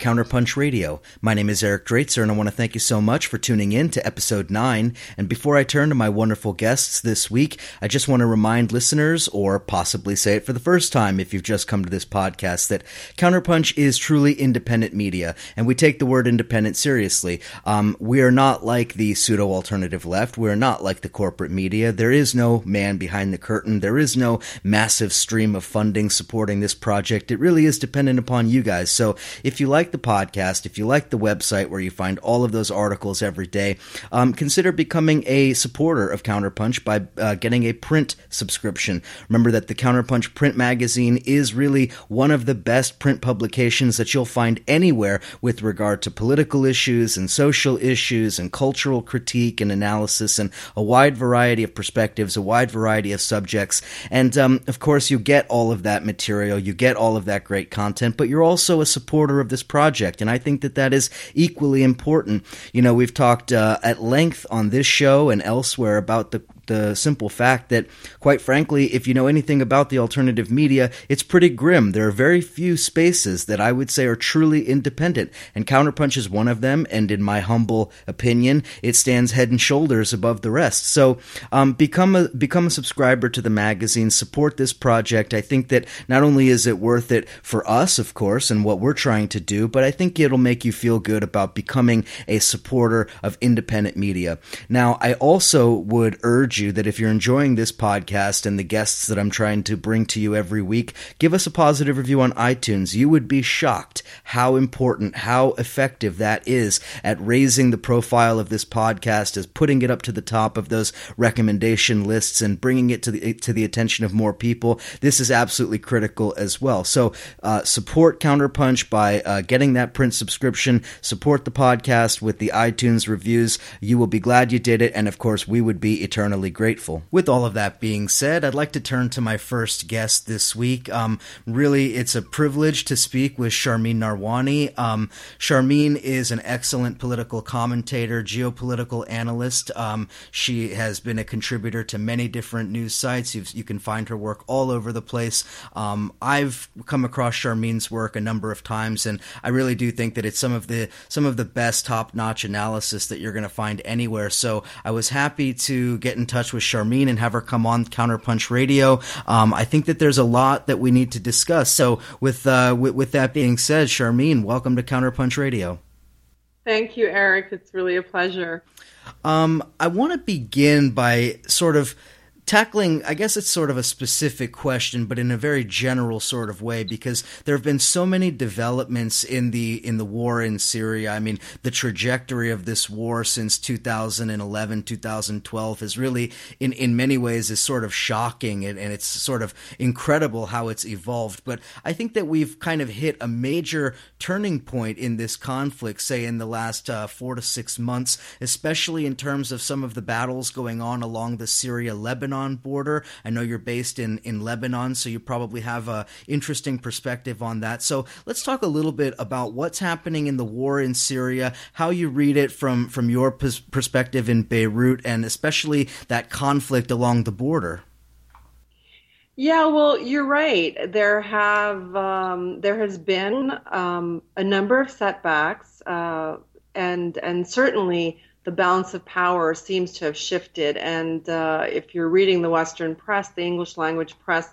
Counterpunch Radio. My name is Eric Draitser, and I want to thank you so much for tuning in to episode 9. And before I turn to my wonderful guests this week, I just want to remind listeners, or possibly say it for the first time if you've just come to this podcast, that Counterpunch is truly independent media, and we take the word independent seriously. Um, we are not like the pseudo alternative left. We are not like the corporate media. There is no man behind the curtain. There is no massive stream of funding supporting this project. It really is dependent upon you guys. So if you like the podcast, if you like the website where you find all of those articles every day, um, consider becoming a supporter of Counterpunch by uh, getting a print subscription. Remember that the Counterpunch print magazine is really one of the best print publications that you'll find anywhere with regard to political issues and social issues and cultural critique and analysis and a wide variety of perspectives, a wide variety of subjects. And um, of course, you get all of that material, you get all of that great content, but you're also a supporter of this project. And I think that that is equally important. You know, we've talked uh, at length on this show and elsewhere about the the simple fact that, quite frankly, if you know anything about the alternative media, it's pretty grim. There are very few spaces that I would say are truly independent, and Counterpunch is one of them. And in my humble opinion, it stands head and shoulders above the rest. So, um, become a become a subscriber to the magazine. Support this project. I think that not only is it worth it for us, of course, and what we're trying to do, but I think it'll make you feel good about becoming a supporter of independent media. Now, I also would urge you that if you're enjoying this podcast and the guests that I'm trying to bring to you every week, give us a positive review on iTunes. You would be shocked how important, how effective that is at raising the profile of this podcast, as putting it up to the top of those recommendation lists and bringing it to the to the attention of more people. This is absolutely critical as well. So uh, support Counterpunch by uh, getting that print subscription. Support the podcast with the iTunes reviews. You will be glad you did it, and of course, we would be eternally grateful. With all of that being said, I'd like to turn to my first guest this week. Um, really, it's a privilege to speak with Sharmine Narwani. Um, Sharmeen is an excellent political commentator, geopolitical analyst. Um, she has been a contributor to many different news sites. You've, you can find her work all over the place. Um, I've come across Sharmine's work a number of times, and I really do think that it's some of the some of the best top notch analysis that you're going to find anywhere. So I was happy to get in touch with Sharmine and have her come on Counterpunch Radio. Um, I think that there's a lot that we need to discuss. So with, uh, with with that being said, Sharmine, welcome to Counterpunch Radio. Thank you, Eric. It's really a pleasure. Um, I want to begin by sort of tackling i guess it's sort of a specific question but in a very general sort of way because there have been so many developments in the in the war in syria. I mean the trajectory of this war since 2011 2012 is really in in many ways is sort of shocking and, and it's sort of incredible how it's evolved. But i think that we've kind of hit a major turning point in this conflict say in the last uh, four to six months especially in terms of some of the battles going on along the syria lebanon Lebanon border. I know you're based in, in Lebanon, so you probably have a interesting perspective on that. So let's talk a little bit about what's happening in the war in Syria, how you read it from, from your perspective in Beirut, and especially that conflict along the border. Yeah, well, you're right. There have um, there has been um, a number of setbacks, uh, and and certainly the balance of power seems to have shifted. And uh, if you're reading the Western press, the English language press,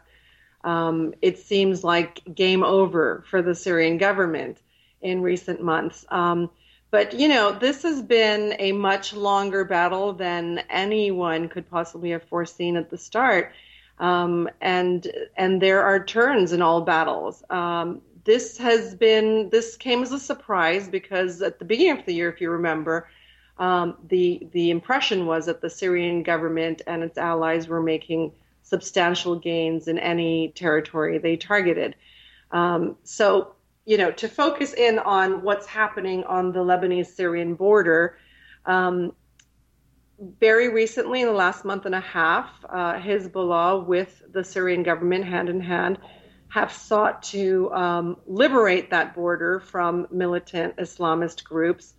um, it seems like game over for the Syrian government in recent months. Um, but you know, this has been a much longer battle than anyone could possibly have foreseen at the start. Um, and and there are turns in all battles. Um, this has been this came as a surprise because at the beginning of the year, if you remember, um, the the impression was that the Syrian government and its allies were making substantial gains in any territory they targeted. Um, so, you know, to focus in on what's happening on the Lebanese-Syrian border, um, very recently, in the last month and a half, uh, Hezbollah with the Syrian government hand in hand have sought to um, liberate that border from militant Islamist groups,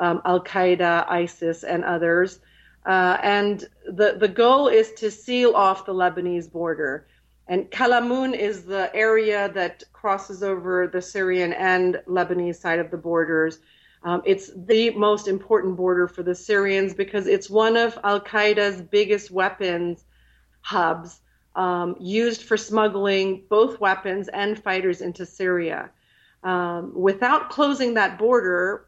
um, Al Qaeda, ISIS, and others. Uh, and the, the goal is to seal off the Lebanese border. And Kalamoun is the area that crosses over the Syrian and Lebanese side of the borders. Um, it's the most important border for the Syrians because it's one of Al Qaeda's biggest weapons hubs um, used for smuggling both weapons and fighters into Syria. Um, without closing that border,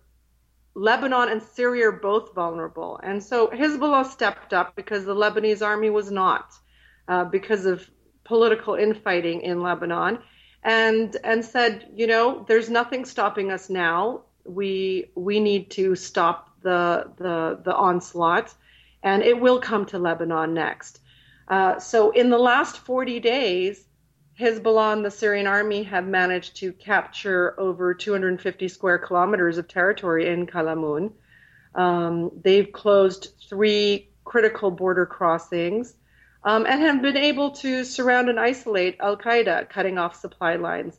Lebanon and Syria are both vulnerable. And so Hezbollah stepped up because the Lebanese army was not, uh, because of political infighting in Lebanon, and and said, you know, there's nothing stopping us now. We we need to stop the the the onslaught, and it will come to Lebanon next. Uh, so in the last 40 days, Hezbollah and the Syrian army have managed to capture over 250 square kilometers of territory in Kalamoun. Um, they've closed three critical border crossings um, and have been able to surround and isolate Al Qaeda, cutting off supply lines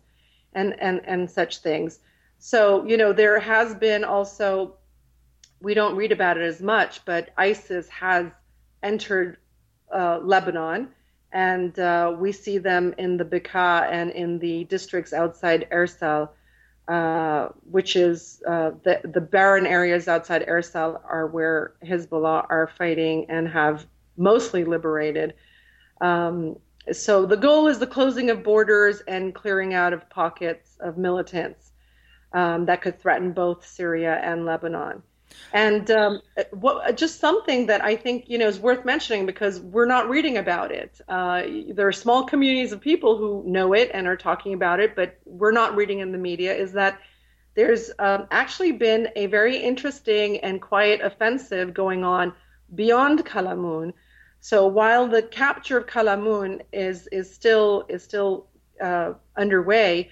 and, and, and such things. So, you know, there has been also, we don't read about it as much, but ISIS has entered uh, Lebanon, and uh, we see them in the Bekaa and in the districts outside Ersal, uh, which is uh, the the barren areas outside Ersal are where Hezbollah are fighting and have mostly liberated. Um, so the goal is the closing of borders and clearing out of pockets of militants um, that could threaten both Syria and Lebanon. And um, what, just something that I think you know is worth mentioning because we're not reading about it. Uh, there are small communities of people who know it and are talking about it, but we're not reading in the media. Is that there's um, actually been a very interesting and quiet offensive going on beyond Kalamun. So while the capture of Kalamun is is still is still uh, underway,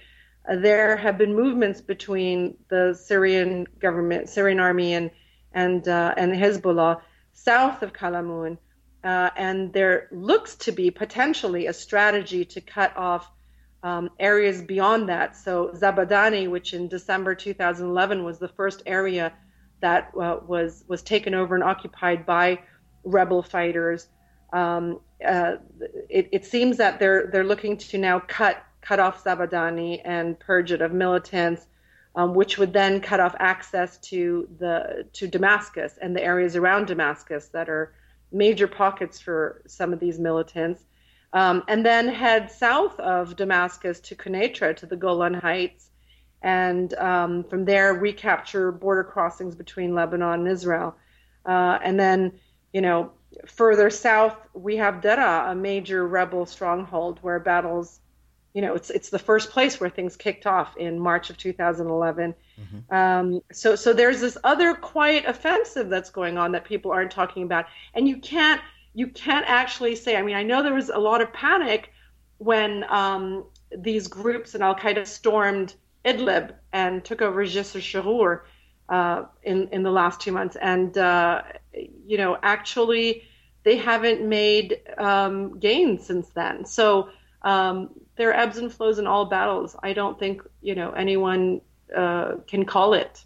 there have been movements between the Syrian government, Syrian army, and and uh, and Hezbollah south of Kalamoun, uh, and there looks to be potentially a strategy to cut off um, areas beyond that. So Zabadani, which in December 2011 was the first area that uh, was was taken over and occupied by rebel fighters. Um, uh, it, it, seems that they're they're looking to now cut cut off Zabadani and purge it of militants, um, which would then cut off access to the to Damascus and the areas around Damascus that are major pockets for some of these militants, um, and then head south of Damascus to Quneitra to the Golan Heights, and um, from there recapture border crossings between Lebanon and Israel, uh, and then you know further south we have Dera, a major rebel stronghold where battles you know, it's it's the first place where things kicked off in March of 2011. Mm-hmm. Um, so so there's this other quiet offensive that's going on that people aren't talking about, and you can't you can't actually say. I mean, I know there was a lot of panic when um, these groups and Al Qaeda stormed Idlib and took over Jisr Shughur uh, in in the last two months, and uh, you know, actually, they haven't made um, gains since then. So um, there are ebbs and flows in all battles. I don't think you know anyone uh, can call it.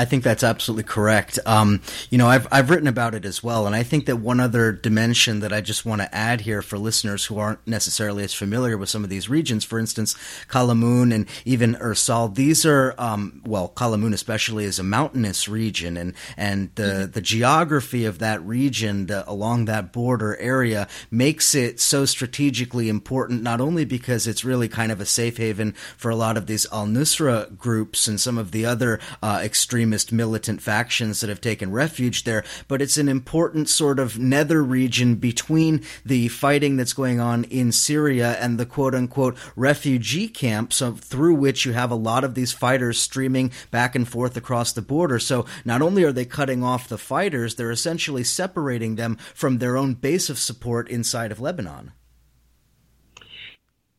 I think that's absolutely correct. Um, you know, I've I've written about it as well, and I think that one other dimension that I just want to add here for listeners who aren't necessarily as familiar with some of these regions, for instance, Kalamoun and even Ursal, these are um, well, Kalamoun especially is a mountainous region, and and the mm-hmm. the geography of that region the, along that border area makes it so strategically important. Not only because it's really kind of a safe haven for a lot of these Al Nusra groups and some of the other uh, extreme extremist militant factions that have taken refuge there, but it's an important sort of nether region between the fighting that's going on in Syria and the quote unquote refugee camps through which you have a lot of these fighters streaming back and forth across the border. So not only are they cutting off the fighters, they're essentially separating them from their own base of support inside of Lebanon.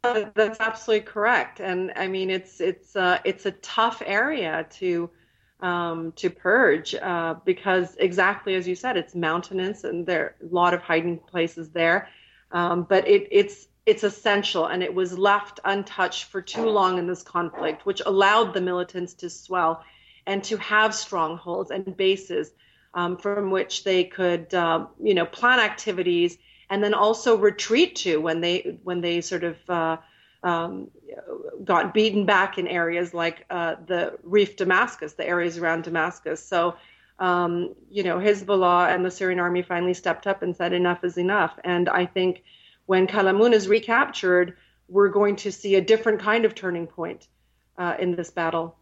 Uh, that's absolutely correct, and I mean it's it's uh, it's a tough area to um, to purge uh, because exactly as you said, it's mountainous and there are a lot of hiding places there. Um, but it, it's it's essential, and it was left untouched for too long in this conflict, which allowed the militants to swell and to have strongholds and bases um, from which they could, uh, you know, plan activities and then also retreat to when they when they sort of uh, um, got beaten back in areas like uh, the Reef Damascus, the areas around Damascus. So, um, you know, Hezbollah and the Syrian army finally stepped up and said enough is enough. And I think when Kalamoun is recaptured, we're going to see a different kind of turning point uh, in this battle.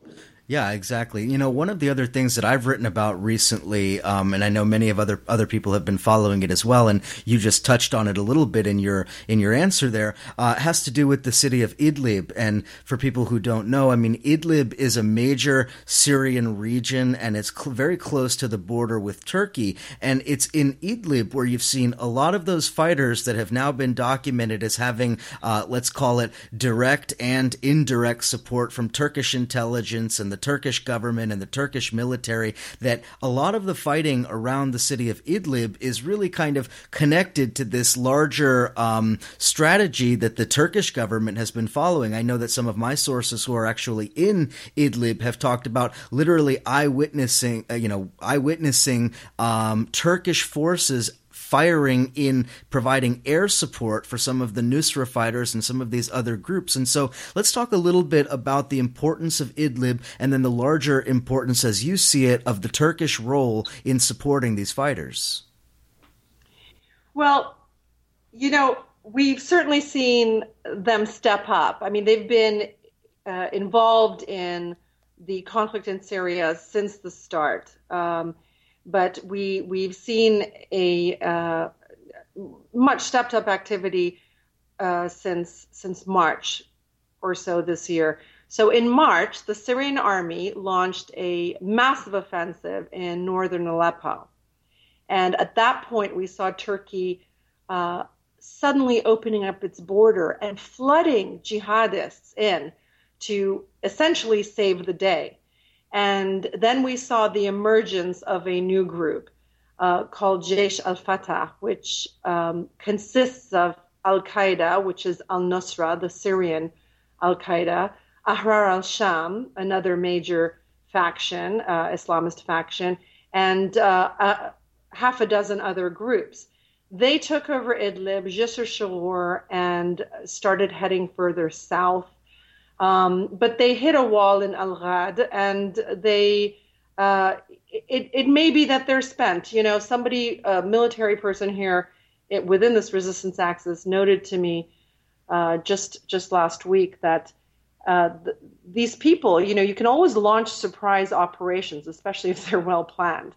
Yeah, exactly. You know, one of the other things that I've written about recently, um, and I know many of other other people have been following it as well, and you just touched on it a little bit in your in your answer there, uh, has to do with the city of Idlib. And for people who don't know, I mean, Idlib is a major Syrian region, and it's cl- very close to the border with Turkey. And it's in Idlib where you've seen a lot of those fighters that have now been documented as having, uh, let's call it, direct and indirect support from Turkish intelligence and the Turkish government and the Turkish military that a lot of the fighting around the city of Idlib is really kind of connected to this larger um, strategy that the Turkish government has been following. I know that some of my sources who are actually in Idlib have talked about literally eyewitnessing, uh, you know, eyewitnessing um, Turkish forces firing in providing air support for some of the Nusra fighters and some of these other groups. And so let's talk a little bit about the importance of Idlib and then the larger importance, as you see it, of the Turkish role in supporting these fighters. Well, you know, we've certainly seen them step up. I mean, they've been uh, involved in the conflict in Syria since the start. Um, but we we've seen a uh, much stepped up activity uh, since since March or so this year. So in March, the Syrian army launched a massive offensive in northern Aleppo, and at that point, we saw Turkey uh, suddenly opening up its border and flooding jihadists in to essentially save the day. And then we saw the emergence of a new group uh, called Jaish al Fatah, which um, consists of Al Qaeda, which is al Nusra, the Syrian Al Qaeda, Ahrar al Sham, another major faction, uh, Islamist faction, and uh, half a dozen other groups. They took over Idlib, Jisr Shughur, and started heading further south um, but they hit a wall in Al Ghab and they, uh, it, it may be that they're spent. You know, somebody, a military person here it, within this resistance axis noted to me uh, just, just last week that uh, th- these people, you know, you can always launch surprise operations, especially if they're well planned.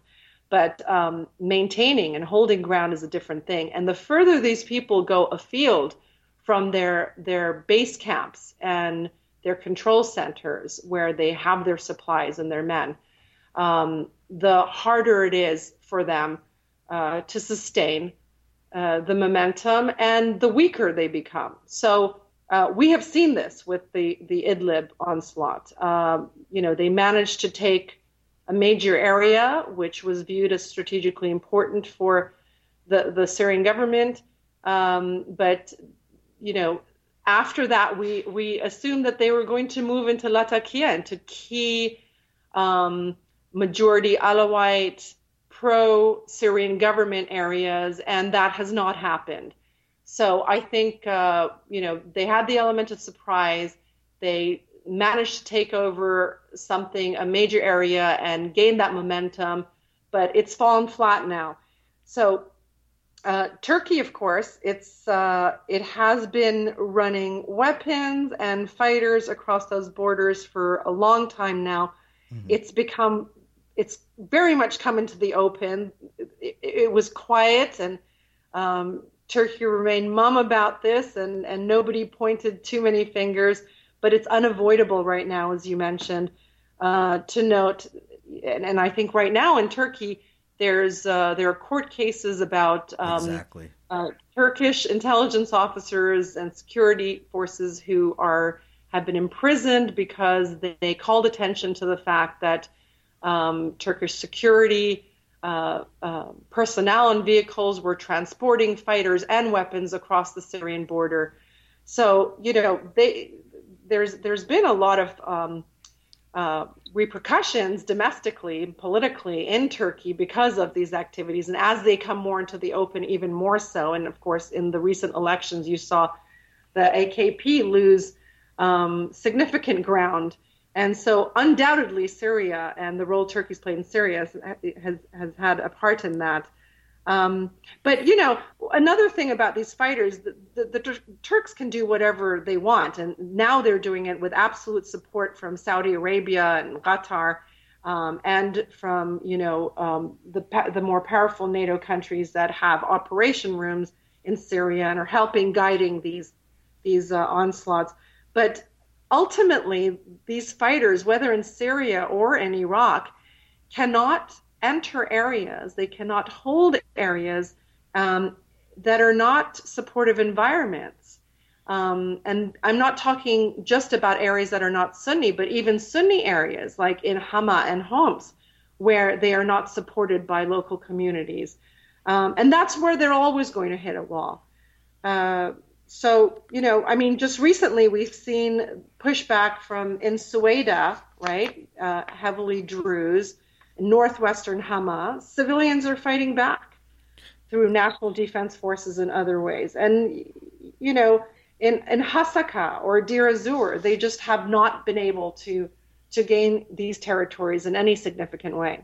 But um, maintaining and holding ground is a different thing. And the further these people go afield from their their base camps and their control centers where they have their supplies and their men, um, the harder it is for them uh, to sustain uh, the momentum and the weaker they become. So uh, we have seen this with the, the Idlib onslaught. Um, you know, they managed to take a major area which was viewed as strategically important for the, the Syrian government. Um, but, you know, after that, we we assumed that they were going to move into Latakia, into key um, majority Alawite pro-Syrian government areas, and that has not happened. So I think uh, you know they had the element of surprise. They managed to take over something, a major area, and gain that momentum, but it's fallen flat now. So uh, Turkey, of course, it's uh, it has been running weapons and fighters across those borders for a long time now. Mm-hmm. It's become it's very much come into the open. It, it was quiet, and um, Turkey remained mum about this, and and nobody pointed too many fingers. But it's unavoidable right now, as you mentioned, uh, to note, and, and I think right now in Turkey there's uh, there are court cases about um, exactly. uh, Turkish intelligence officers and security forces who are have been imprisoned because they, they called attention to the fact that um, Turkish security uh, uh personnel and vehicles were transporting fighters and weapons across the Syrian border. So you know, they there's there's been a lot of um, uh, repercussions domestically, politically in Turkey because of these activities, and as they come more into the open, even more so. And of course, in the recent elections, you saw the AKP lose um, significant ground. And so, undoubtedly, Syria and the role Turkey's played in Syria has, has, has had a part in that. Um, but you know, another thing about these fighters, the, the, the, Turks can do whatever they want, and now they're doing it with absolute support from Saudi Arabia and Qatar, um, and from you know um, the the more powerful NATO countries that have operation rooms in Syria and are helping guiding these these uh, onslaughts. But ultimately, these fighters, whether in Syria or in Iraq, cannot enter areas, they cannot hold areas um, that are not supportive environments. Um, and I'm not talking just about areas that are not Sunni, but even Sunni areas like in Hama and Homs, where they are not supported by local communities. Um, and that's where they're always going to hit a wall. Uh, so, you know, I mean, just recently we've seen pushback from in Sueda, right, uh, heavily Druze, northwestern Hamas, civilians are fighting back through national defense forces and other ways. And, you know, in, in Hasaka or Deir ez-Zor, they just have not been able to to gain these territories in any significant way.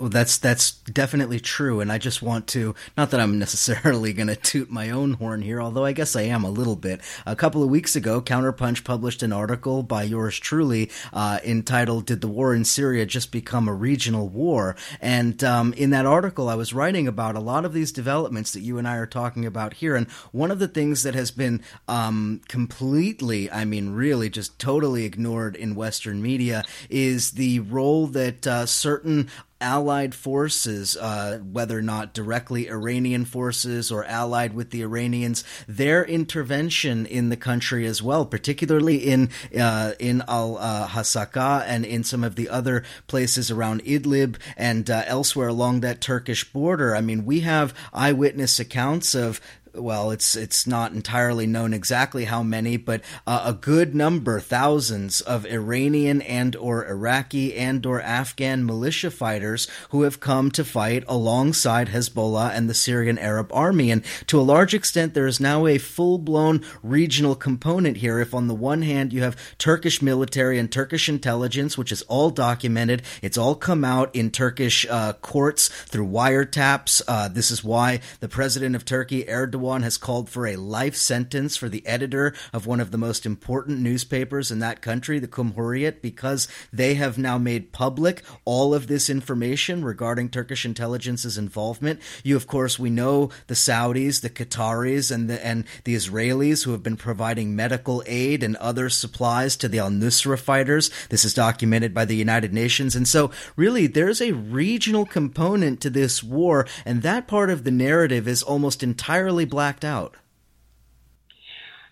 Well, that's that's definitely true, and I just want to not that I'm necessarily going to toot my own horn here, although I guess I am a little bit. A couple of weeks ago, Counterpunch published an article by yours truly uh, entitled "Did the War in Syria Just Become a Regional War?" And um, in that article, I was writing about a lot of these developments that you and I are talking about here, and one of the things that has been um, completely, I mean, really, just totally ignored in Western media is the role that uh, certain allied forces, uh, whether not directly Iranian forces or allied with the Iranians, their intervention in the country as well, particularly in uh, in Al uh, Hasaka and in some of the other places around Idlib and uh, elsewhere along that Turkish border. I mean, we have eyewitness accounts of well, it's it's not entirely known exactly how many, but uh, a good number, thousands of Iranian and or Iraqi and or Afghan militia fighters who have come to fight alongside Hezbollah and the Syrian Arab Army, and to a large extent, there is now a full blown regional component here. If on the one hand you have Turkish military and Turkish intelligence, which is all documented, it's all come out in Turkish uh, courts through wiretaps. Uh, this is why the president of Turkey, Erdogan Erdogan has called for a life sentence for the editor of one of the most important newspapers in that country, the Cumhuriyet, because they have now made public all of this information regarding Turkish intelligence's involvement. You, of course, we know the Saudis, the Qataris, and the and the Israelis who have been providing medical aid and other supplies to the Al Nusra fighters. This is documented by the United Nations, and so really there's a regional component to this war, and that part of the narrative is almost entirely blacked out.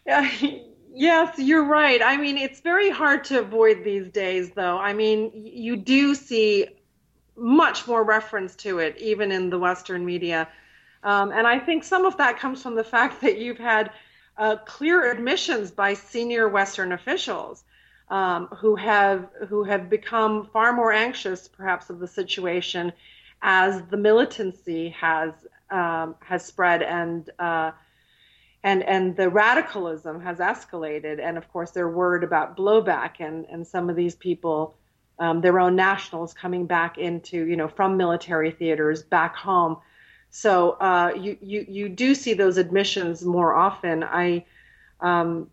Yeah, yes, you're right. I mean, it's very hard to avoid these days, though. I mean, you do see much more reference to it, even in the Western media. Um, and I think some of that comes from the fact that you've had uh, clear admissions by senior Western officials um, who have who have become far more anxious, perhaps, of the situation as the militancy has um, has spread and uh, and and the radicalism has escalated. And of course, they're worried about blowback and and some of these people, um, their own nationals, coming back into you know from military theaters back home. So uh, you you you do see those admissions more often. I. Um,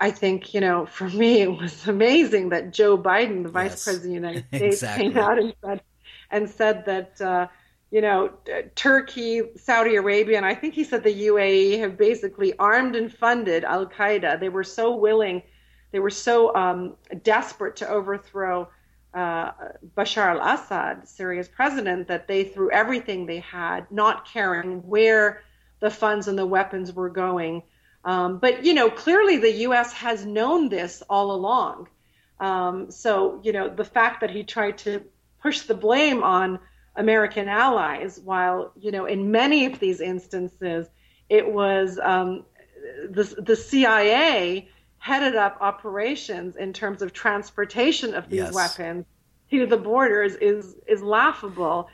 I think, you know, for me, it was amazing that Joe Biden, the vice president of the United States, exactly. came out and said, and said that, uh, you know, Turkey, Saudi Arabia, and I think he said the UAE have basically armed and funded Al Qaeda. They were so willing, they were so um, desperate to overthrow uh, Bashar al Assad, Syria's president, that they threw everything they had, not caring where the funds and the weapons were going. Um, but, you know, clearly the U.S. has known this all along. Um, so, you know, the fact that he tried to push the blame on American allies, while, you know, in many of these instances, it was um, the the CIA headed up operations in terms of transportation of these Yes. weapons to the borders is is laughable.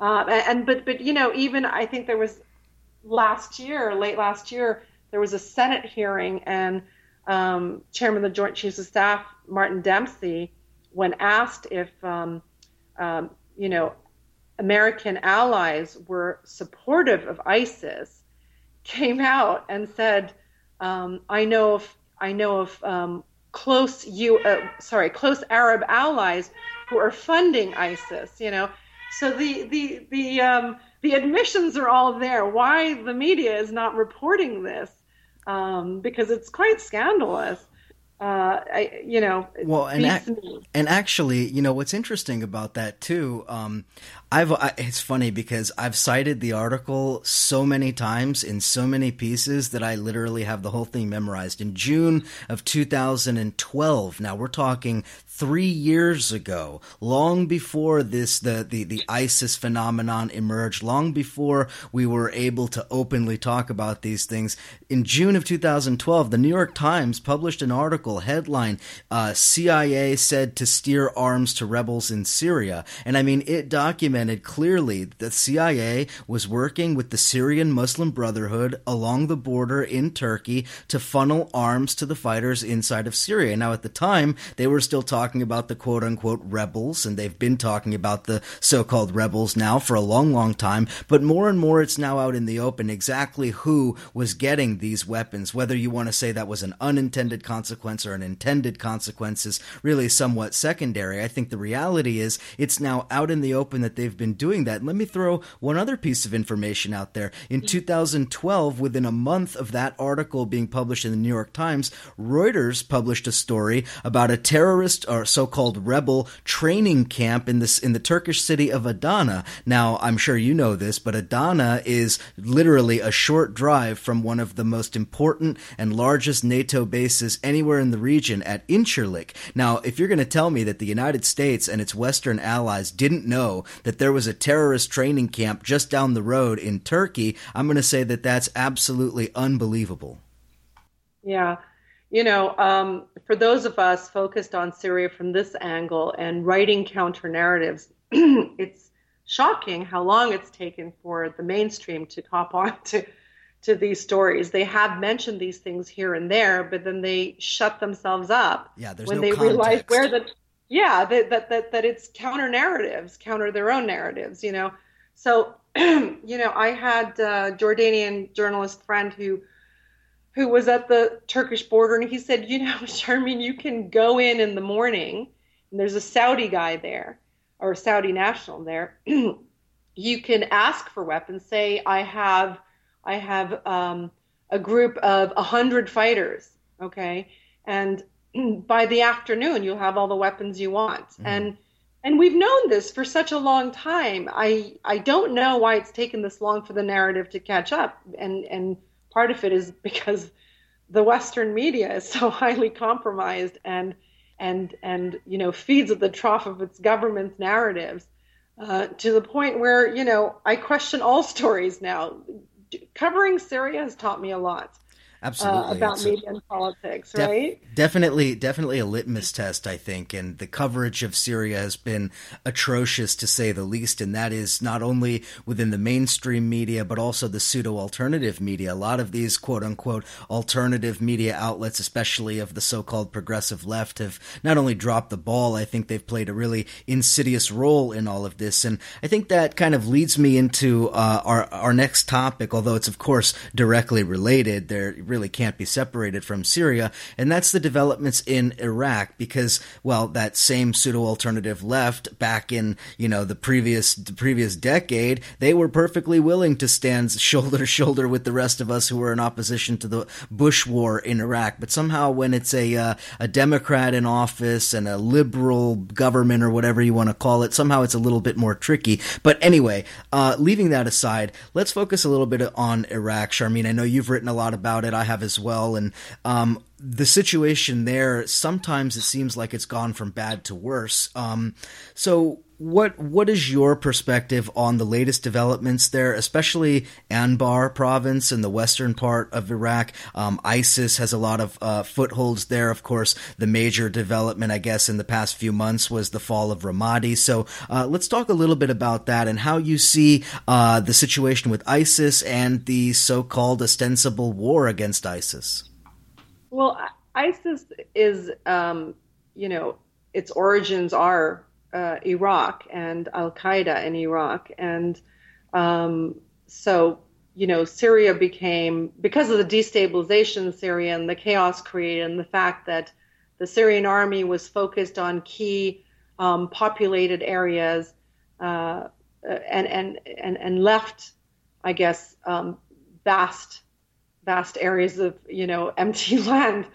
Uh, and but but you know even I think there was last year, late last year, there was a Senate hearing, and um, Chairman of the Joint Chiefs of Staff Martin Dempsey, when asked if um, um, you know American allies were supportive of ISIS, came out and said, um, "I know of I know of um, close you uh, sorry close Arab allies who are funding ISIS." You know, so the the the um, the admissions are all there. Why the media is not reporting this? Um, because it's quite scandalous. Uh, I, you know, Well, and ac- and actually, you know what's interesting about that too. Um, I've I, it's funny because I've cited the article so many times in so many pieces that I literally have the whole thing memorized. In June of 2012, now we're talking three years ago, long before this the the the ISIS phenomenon emerged, long before we were able to openly talk about these things. In June of 2012, the New York Times published an article headline uh, CIA said to steer arms to rebels in Syria. And I mean, it documented clearly that CIA was working with the Syrian Muslim Brotherhood along the border in Turkey to funnel arms to the fighters inside of Syria. Now, at the time, they were still talking about the quote unquote rebels, and they've been talking about the so called rebels now for a long, long time. But more and more, it's now out in the open exactly who was getting these weapons. Whether you want to say that was an unintended consequence or an intended consequence is really somewhat secondary. I think the reality is it's now out in the open that they've been doing that. And let me throw one other piece of information out there. In mm-hmm. 2012, within a month of that article being published in the New York Times, Reuters published a story about a terrorist or so-called rebel training camp in this in the Turkish city of Adana. Now, I'm sure you know this, but Adana is literally a short drive from one of the most important and largest NATO bases anywhere in the region at Incirlik. Now, if you're going to tell me that the United States and its Western allies didn't know that there was a terrorist training camp just down the road in Turkey, I'm going to say that that's absolutely unbelievable. Yeah. You know, um, for those of us focused on Syria from this angle and writing counter narratives, it's shocking how long it's taken for the mainstream to cop on to, to these stories. They have mentioned these things here and there, but then they shut themselves up Yeah, there's when no they realize where the yeah that, that that that it's counter narratives, counter their own narratives. You know, so you know, I had a Jordanian journalist friend who who was at the Turkish border, and he said, you know, Sharmine, you can go in in the morning, and there's a Saudi guy there, or a Saudi national there. you can ask for weapons. Say, I have, I have um, a group of a hundred fighters, okay, and by the afternoon you'll have all the weapons you want, and and we've known this for such a long time. I I don't know why it's taken this long for the narrative to catch up, and and part of it is because the Western media is so highly compromised and and and you know feeds at the trough of its government's narratives uh, to the point where you know I question all stories now. Covering Syria has taught me a lot Absolutely. uh, about It's a- media and politics, Def- right? Definitely, definitely a litmus test, I think, and the coverage of Syria has been atrocious to say the least, and that is not only within the mainstream media, but also the pseudo alternative media. A lot of these quote unquote alternative media outlets, especially of the so called progressive left, have not only dropped the ball, I think they've played a really insidious role in all of this, and I think that kind of leads me into uh, our, our next topic, although it's of course directly related. There really can't be separated from Syria, and that's the developments in Iraq because, well, that same pseudo alternative left back in, you know, the previous the previous decade, they were perfectly willing to stand shoulder to shoulder with the rest of us who were in opposition to the Bush war in Iraq. But somehow when it's a uh, a Democrat in office and a liberal government or whatever you want to call it, somehow it's a little bit more tricky. But anyway, uh, leaving that aside, let's focus a little bit on Iraq. Sharmine, I know you've written a lot about it. I have as well. And um, the situation there sometimes it seems like it's gone from bad to worse. Um, so what what is your perspective on the latest developments there, especially Anbar province in the western part of Iraq? Um, ISIS has a lot of uh, footholds there. Of course, the major development, I guess, in the past few months was the fall of Ramadi. So uh, let's talk a little bit about that and how you see uh, the situation with ISIS and the so-called ostensible war against ISIS. Well, ISIS is, um, you know, its origins are uh, Iraq and Al Qaeda in Iraq, and um, so you know Syria became because of the destabilization in Syria and the chaos created, and the fact that the Syrian army was focused on key um, populated areas uh, and, and and and left, I guess, um, vast vast areas of you know empty land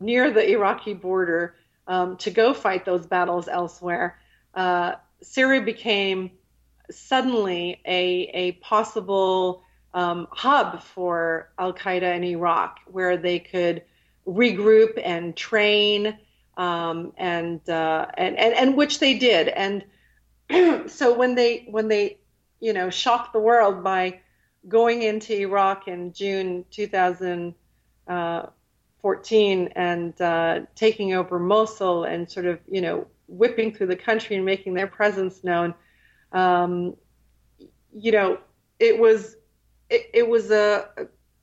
near the Iraqi border um, to go fight those battles elsewhere uh, Syria became suddenly a, a possible um, hub for Al Qaeda in Iraq, where they could regroup and train, um, and, uh, and and and which they did. And so when they when they you know shocked the world by going into Iraq in June 2014 and uh, taking over Mosul and sort of you know whipping through the country and making their presence known. Um, you know, it was it, it was a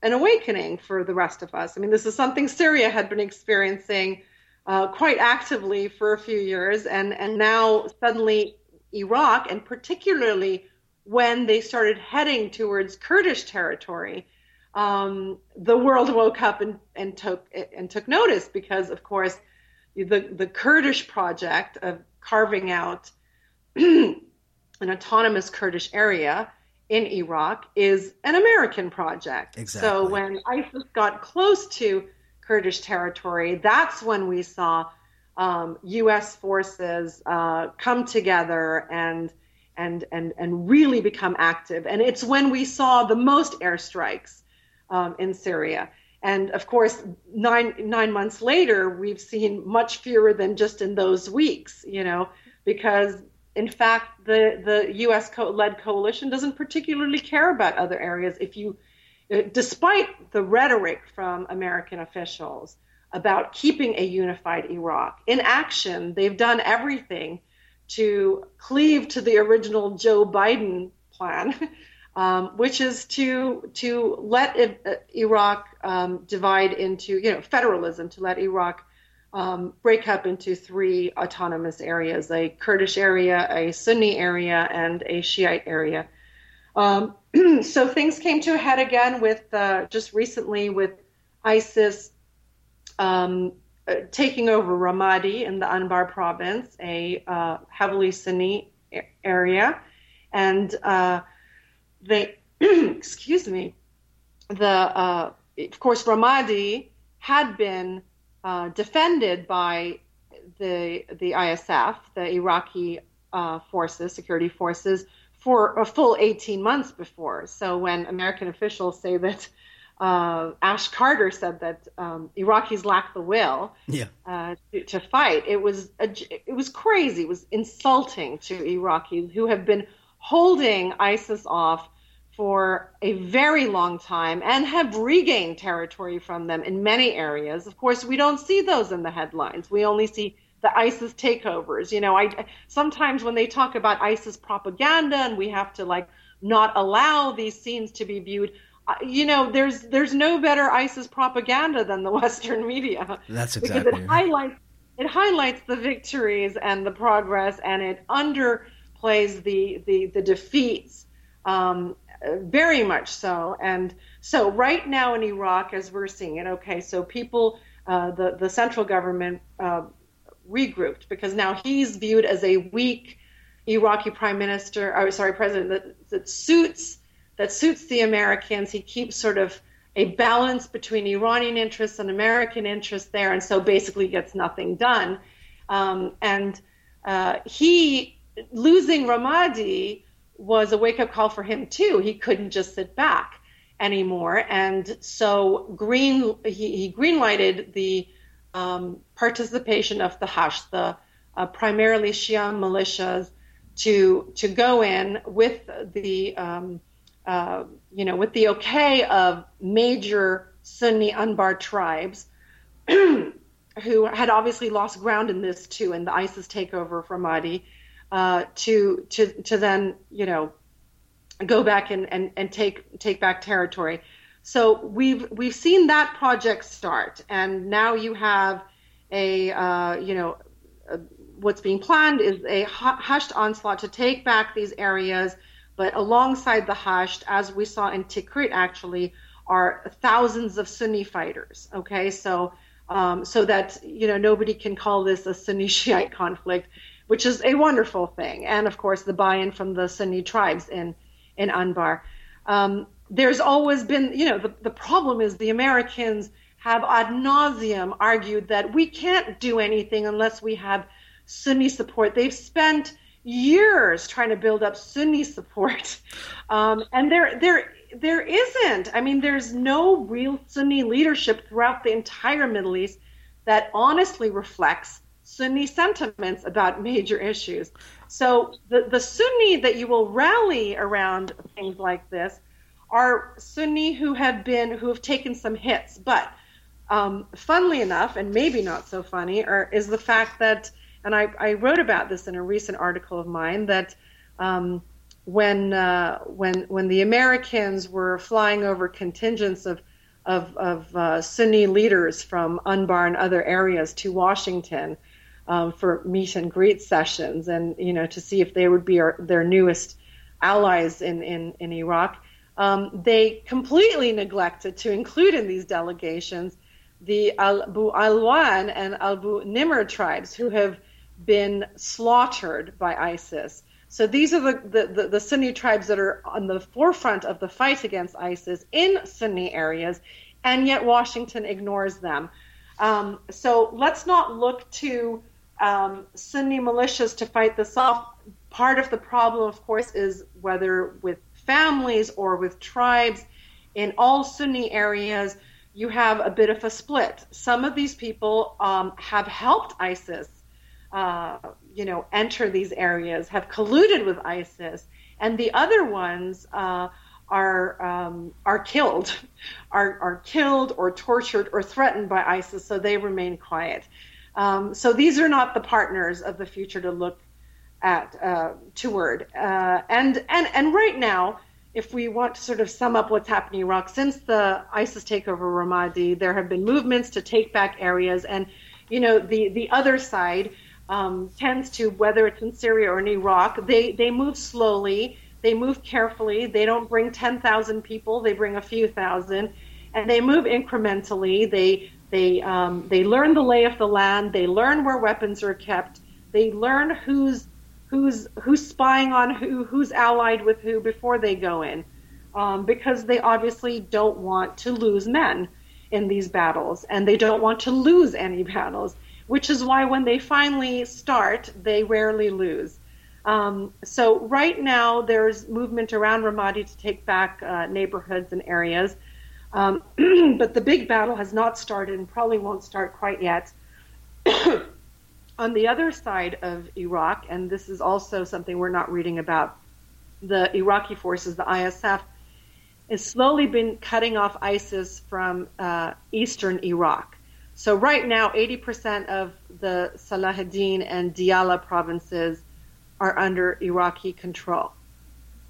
an awakening for the rest of us. I mean, this is something Syria had been experiencing uh, quite actively for a few years, and and now suddenly Iraq, and particularly when they started heading towards Kurdish territory, um, the world woke up and, and took and took notice because, of course, the, the Kurdish project of carving out an autonomous Kurdish area in Iraq is an American project. Exactly. So when ISIS got close to Kurdish territory, that's when we saw um, U.S. forces uh, come together and and and and really become active. And it's when we saw the most airstrikes um, in Syria. And of course, nine nine months later, we've seen much fewer than just in those weeks. You know, because in fact, the the U.S. led coalition doesn't particularly care about other areas. If you, uh, despite the rhetoric from American officials about keeping a unified Iraq, in action, they've done everything to cleave to the original Joe Biden plan. um, which is to to let uh, Iraq um, divide into you know federalism, to let Iraq um, break up into three autonomous areas: a Kurdish area, a Sunni area, and a Shiite area. Um, so things came to a head again with uh, just recently with ISIS um, uh, taking over Ramadi in the Anbar province, a uh, heavily Sunni area, and uh, they, excuse me, the uh, of course Ramadi had been uh, defended by the the ISF, the Iraqi uh, forces, security forces, for a full 18 months before. So when American officials say that uh, Ash Carter said that um, Iraqis lack the will yeah. uh, to, to, fight. It was a, it was crazy. It was insulting to Iraqis who have been holding ISIS off for a very long time and have regained territory from them in many areas. Of course, we don't see those in the headlines. We only see the ISIS takeovers. You know, I sometimes when they talk about ISIS propaganda and we have to like not allow these scenes to be viewed, uh, you know, there's there's no better ISIS propaganda than the Western media. That's exactly because it highlights it highlights the victories and the progress, and it underplays the the the defeats. Um, very much so. And so, right now in Iraq, as we're seeing it, okay, so people, uh, the the central government uh, regrouped because now he's viewed as a weak Iraqi prime minister, or sorry, president that, that suits that suits the Americans. He keeps sort of a balance between Iranian interests and American interests there, and so basically gets nothing done. Um, and uh, he losing Ramadi was a wake up call for him too. He couldn't just sit back. anymore. And so green he, he greenlighted the um, participation of the Hashd, the uh, primarily Shia militias, to to go in with the um, uh, you know with the okay of major Sunni Anbar tribes. who had obviously lost ground in this too, in the ISIS takeover of Ramadi, uh, to to to then you know go back and, and, and take take back territory. So we've we've seen that project start, and now you have a uh, you know a, what's being planned is a Hashd onslaught to take back these areas, but alongside the Hashd, as we saw in Tikrit, actually are thousands of Sunni fighters. Okay, so um, so that you know nobody can call this a Sunni Shiite conflict which is a wonderful thing. And of course, the buy-in from the Sunni tribes in in Anbar. Um, there's always been, you know, the, the problem is the Americans have ad nauseum argued that we can't do anything unless we have Sunni support. They've spent years trying to build up Sunni support, um, and there there there isn't. I mean, there's no real Sunni leadership throughout the entire Middle East that honestly reflects Sunni sentiments about major issues. So the, the Sunni that you will rally around things like this are Sunni who have been who have taken some hits. But um, funnily enough, and maybe not so funny, or, is the fact that, and I, I, wrote about this in a recent article of mine that. Um, when uh, when when the Americans were flying over contingents of of, of uh, Sunni leaders from Anbar and other areas to Washington, um, for meet and greet sessions and you know to see if they would be our, their newest allies in in, in Iraq. Um, they completely neglected to include in these delegations the Abu Alwan and Abu Nimr tribes who have been slaughtered by ISIS. So these are the, the, the, the, Sunni tribes that are on the forefront of the fight against ISIS in Sunni areas, and yet Washington ignores them. Um, so let's not look to um, Sunni militias to fight this off. Part of the problem, of course, is whether with families or with tribes in all Sunni areas, you have a bit of a split. Some of these people um, have helped ISIS, uh, you know, enter these areas, have colluded with ISIS, and the other ones uh, are um, are killed, are are killed or tortured or threatened by ISIS, so they remain quiet. Um, so these are not the partners of the future to look at uh, toward. Uh, and and and right now, if we want to sort of sum up what's happening in Iraq since the ISIS takeover of Ramadi, there have been movements to take back areas, and you know the the other side um, tends to whether it's in Syria or in Iraq, they they move slowly, they move carefully, they don't bring ten thousand people, they bring a few thousand, and they move incrementally. They they um, they learn the lay of the land. They learn where weapons are kept. They learn who's who's who's spying on who, who's allied with who before they go in, um, because they obviously don't want to lose men in these battles, and they don't want to lose any battles. Which is why when they finally start, they rarely lose. Um, so right now, there's movement around Ramadi to take back uh, neighborhoods and areas. Um, but the big battle has not started and probably won't start quite yet. On the other side of Iraq, and this is also something we're not reading about, the Iraqi forces, the ISF, has slowly been cutting off ISIS from uh, eastern Iraq. So right now, 80% of the Salahuddin and Diyala provinces are under Iraqi control.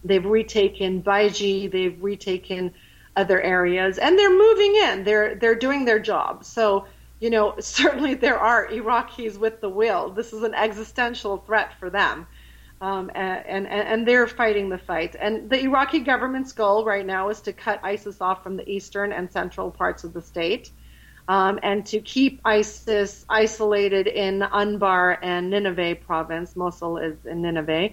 They've retaken Baiji, they've retaken other areas, and they're moving in. They're they're doing their job. So you know, certainly there are Iraqis with the will. This is an existential threat for them. Um, and, and, and they're fighting the fight. And the Iraqi government's goal right now is to cut ISIS off from the eastern and central parts of the state, um, and to keep ISIS isolated in Anbar and Nineveh province. Mosul is in Nineveh,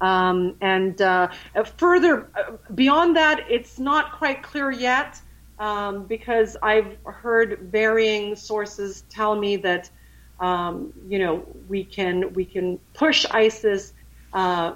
um, and uh, further uh, beyond that, it's not quite clear yet um, because I've heard varying sources tell me that um, you know we can we can push ISIS uh,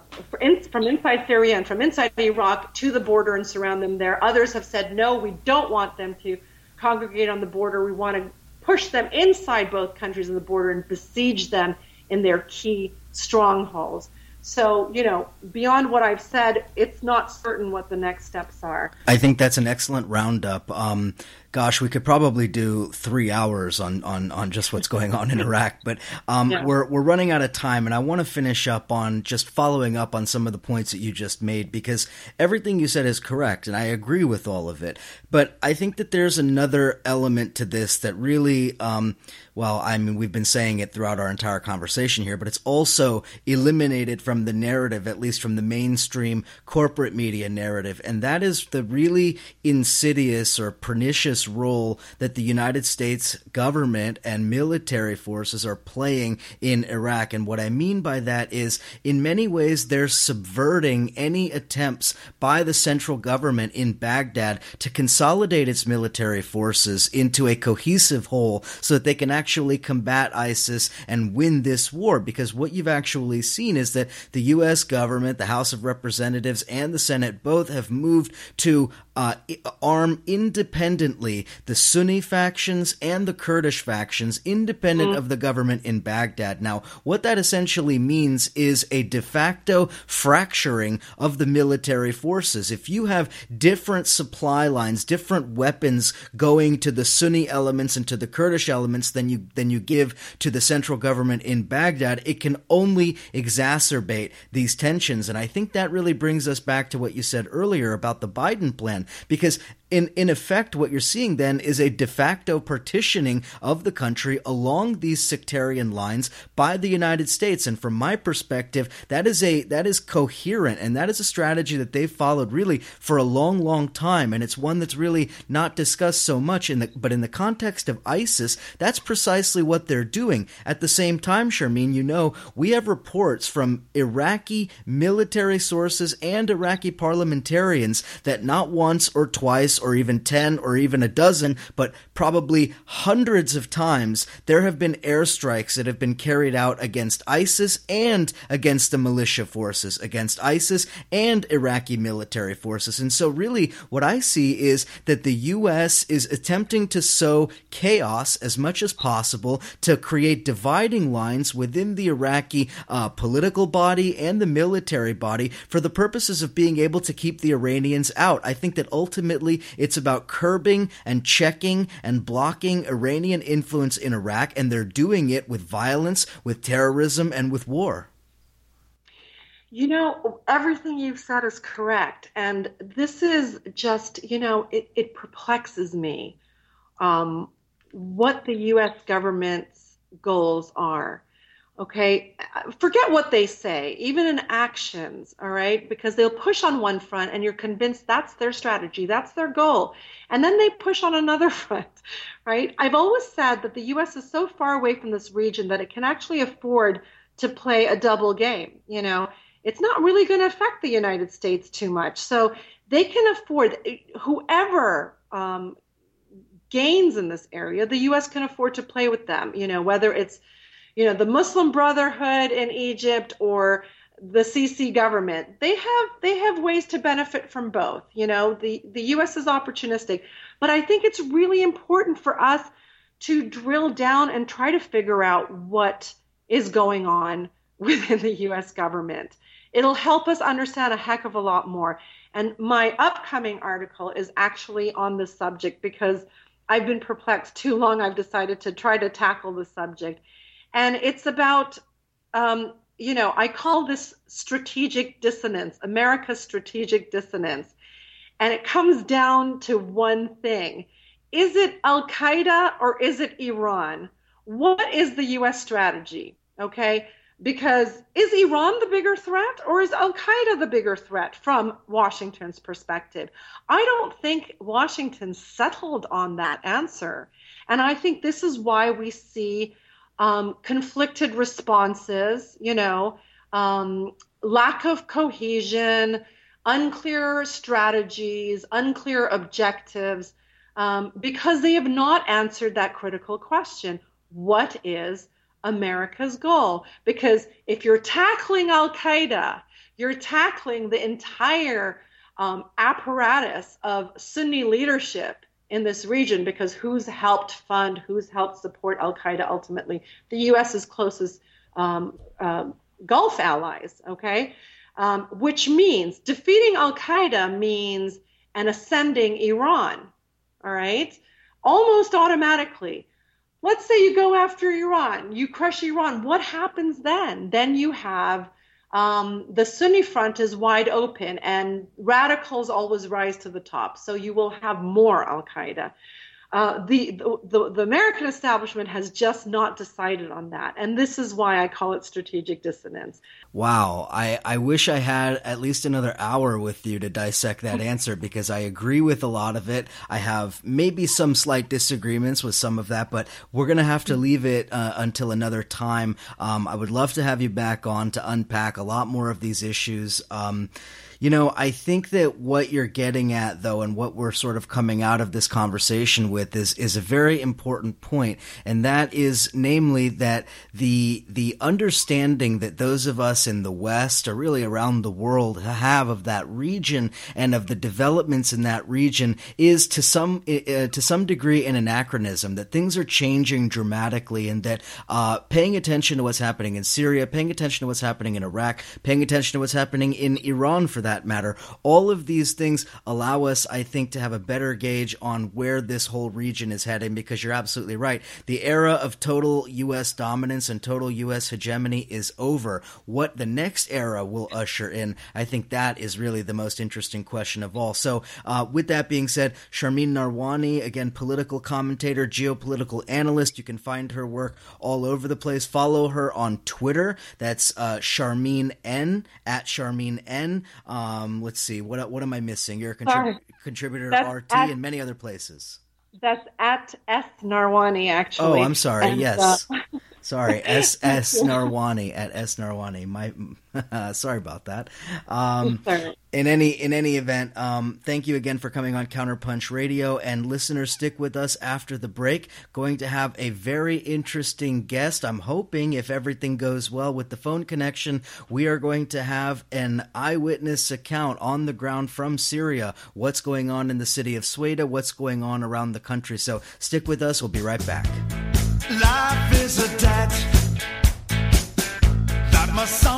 from inside Syria and from inside Iraq to the border and surround them there. Others have said, no, we don't want them to congregate on the border. We want to push them inside both countries of the border and besiege them in their key strongholds. So, you know, beyond what I've said, it's not certain what the next steps are. I think that's an excellent roundup. Um, gosh, we could probably do three hours on, on, on just what's going on in Iraq, but um, yeah. we're we're running out of time, and I want to finish up on just following up on some of the points that you just made because everything you said is correct, and I agree with all of it. But I think that there's another element to this that really, um, well, I mean, we've been saying it throughout our entire conversation here, but it's also eliminated from the narrative, at least from the mainstream corporate media narrative, and that is the really insidious or pernicious role that the United States government and military forces are playing in Iraq. And what I mean by that is, in many ways, they're subverting any attempts by the central government in Baghdad to consolidate its military forces into a cohesive whole so that they can actually combat ISIS and win this war. Because what you've actually seen is that the U.S. government, the House of Representatives, and the Senate both have moved to uh, arm independently the Sunni factions and the Kurdish factions, independent mm. of the government in Baghdad. Now, what that essentially means is a de facto fracturing of the military forces. If you have different supply lines, different weapons going to the Sunni elements and to the Kurdish elements than you than you give to the central government in Baghdad, it can only exacerbate these tensions. And I think that really brings us back to what you said earlier about the Biden plan because in in effect what you're seeing then is a de facto partitioning of the country along these sectarian lines by the United States. And from my perspective that is a that is coherent and that is a strategy that they've followed really for a long long time. And it's one that's really not discussed so much in the but in the context of ISIS that's precisely what they're doing. At the same time Sharmine you know we have reports from Iraqi military sources and Iraqi parliamentarians that not once or twice or even 10 or even a dozen, but probably hundreds of times, there have been airstrikes that have been carried out against ISIS and against the militia forces, against ISIS and Iraqi military forces. And so, really, what I see is that the U.S. is attempting to sow chaos as much as possible to create dividing lines within the Iraqi uh, political body and the military body for the purposes of being able to keep the Iranians out. I think that ultimately it's about curbing and checking and blocking Iranian influence in Iraq, and they're doing it with violence, with terrorism, and with war. You know, everything you've said is correct. And this is just, you know, it, it perplexes me um, what the U.S. government's goals are. Okay, forget what they say, even in actions, all right, because they'll push on one front and you're convinced that's their strategy, that's their goal. And then they push on another front, right? I've always said that the US is so far away from this region that it can actually afford to play a double game. You know, it's not really going to affect the United States too much. So they can afford, whoever um, gains in this area, the US can afford to play with them, you know, whether it's you know the Muslim Brotherhood in Egypt or the Sisi government they have they have ways to benefit from both you know the the US is opportunistic. But I think it's really important for us to drill down and try to figure out what is going on within the US government. It'll help us understand a heck of a lot more. And my upcoming article is actually on this subject because I've been perplexed too long. I've decided to try to tackle the subject and it's about um, you know i call this strategic dissonance america's strategic dissonance. And it comes down to one thing. Is it al qaeda or is it iran? What is the us strategy? Okay? Because is iran the bigger threat or is al qaeda the bigger threat from washington's perspective? I don't think washington settled on that answer. And i think this is why we see um, conflicted responses, you know, um, lack of cohesion, unclear strategies, unclear objectives, um, because they have not answered that critical question what is America's goal. Because if you're tackling Al Qaeda, you're tackling the entire um, apparatus of Sunni leadership in this region because who's helped fund, who's helped support Al Qaeda ultimately? The U.S.'s closest um, uh, Gulf allies, okay? Um, which means defeating Al Qaeda means an ascending Iran, all right? Almost automatically. Let's say you go after Iran, you crush Iran. What happens then? Then you have um, the Sunni front is wide open, and radicals always rise to the top. So you will have more Al Qaeda. Uh, the, the, the American establishment has just not decided on that, and this is why I call it strategic dissonance. Wow, I, I wish I had at least another hour with you to dissect that answer because I agree with a lot of it. I have maybe some slight disagreements with some of that, but we're going to have to leave it uh, until another time. Um, I would love to have you back on to unpack a lot more of these issues. Um, you know, I think that what you're getting at though and what we're sort of coming out of this conversation with is is a very important point and that is namely that the the understanding that those of us in the west or really around the world have of that region and of the developments in that region is to some uh, to some degree an anachronism that things are changing dramatically and that uh, paying attention to what's happening in Syria, paying attention to what's happening in Iraq, paying attention to what's happening in Iran for that matter. All of these things allow us, I think, to have a better gauge on where this whole region is heading because you're absolutely right. The era of total U.S. dominance and total U.S. hegemony is over. What the next era will usher in, I think that is really the most interesting question of all. So, uh, with that being said, Sharmine Narwani, again, political commentator, geopolitical analyst. You can find her work all over the place. Follow her on Twitter. That's uh, Sharmine N at Sharmine N. let's see, what what am I missing? You're a contrib- contributor to RT at, and many other places. That's at S Narwani, actually. Oh, I'm sorry. And, yes. Uh, Sorry, S S Narwani at S Narwani. My sorry about that. Um, in any in any event, um, thank you again for coming on Counterpunch Radio, and listeners, stick with us after the break. Going to have a very interesting guest. I'm hoping, if everything goes well with the phone connection, we are going to have an eyewitness account on the ground from Syria. What's going on in the city of Sweda? What's going on around the country? So stick with us. We'll be right back. Life is a that. Must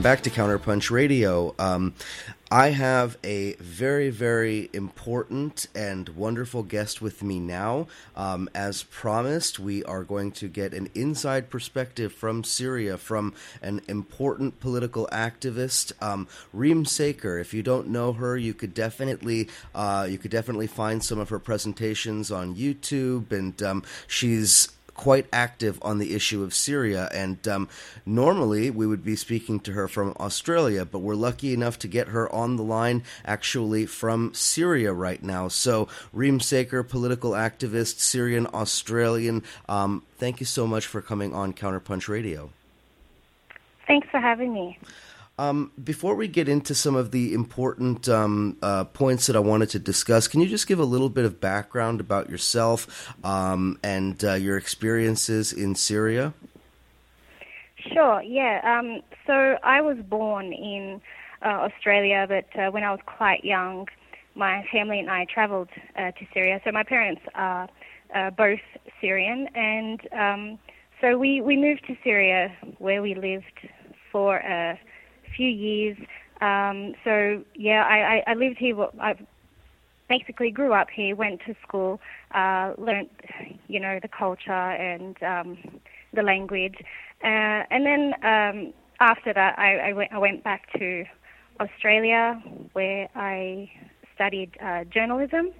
welcome back to Counterpunch Radio. Um, I have a very, very important and wonderful guest with me now. Um, as promised, we are going to get an inside perspective from Syria from an important political activist, um, Reem Saker. If you don't know her, you could definitely uh, you could definitely find some of her presentations on YouTube, and um, she's quite active on the issue of Syria. And um, normally we would be speaking to her from Australia, but we're lucky enough to get her on the line actually from Syria right now. So, Reem Saker, political activist, Syrian Australian, um, thank you so much for coming on Counterpunch Radio. Thanks for having me. Um, before we get into some of the important um, uh, points that I wanted to discuss, can you just give a little bit of background about yourself um, and uh, your experiences in Syria? Sure, yeah. Um, so I was born in uh, Australia, but uh, when I was quite young, my family and I traveled uh, to Syria. So my parents are uh, both Syrian, and um, so we, we moved to Syria where we lived for a few years. Um, so yeah, I, I, I lived here. I basically grew up here, went to school, uh, learned, you know, the culture and um, the language, uh, and then um, after that, I, I, went, I went back to Australia where I studied uh, journalism.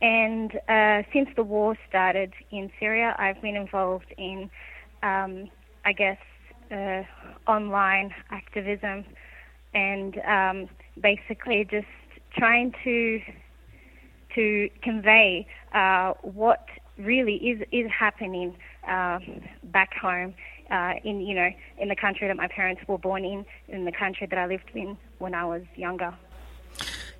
And uh, since the war started in Syria, I've been involved in, um, I guess, uh, online activism and um, basically just trying to to convey uh, what really is is happening uh, back home uh, in you know in the country that my parents were born in, in the country that I lived in when I was younger.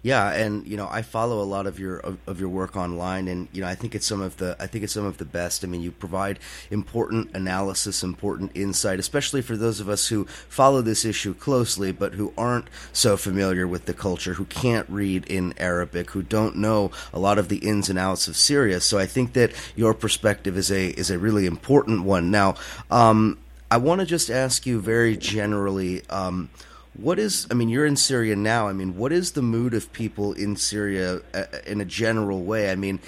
Yeah, and you know, I follow a lot of your of, of, your work online, and you know, I think it's some of the I think it's some of the best. I mean, you provide important analysis, important insight, especially for those of us who follow this issue closely, but who aren't so familiar with the culture, who can't read in Arabic, who don't know a lot of the ins and outs of Syria. So I think that your perspective is a is a really important one. Now, um, I want to just ask you very generally. Um, what is i mean you're in syria now. I mean what is the mood of people in syria uh, in a general way? I mean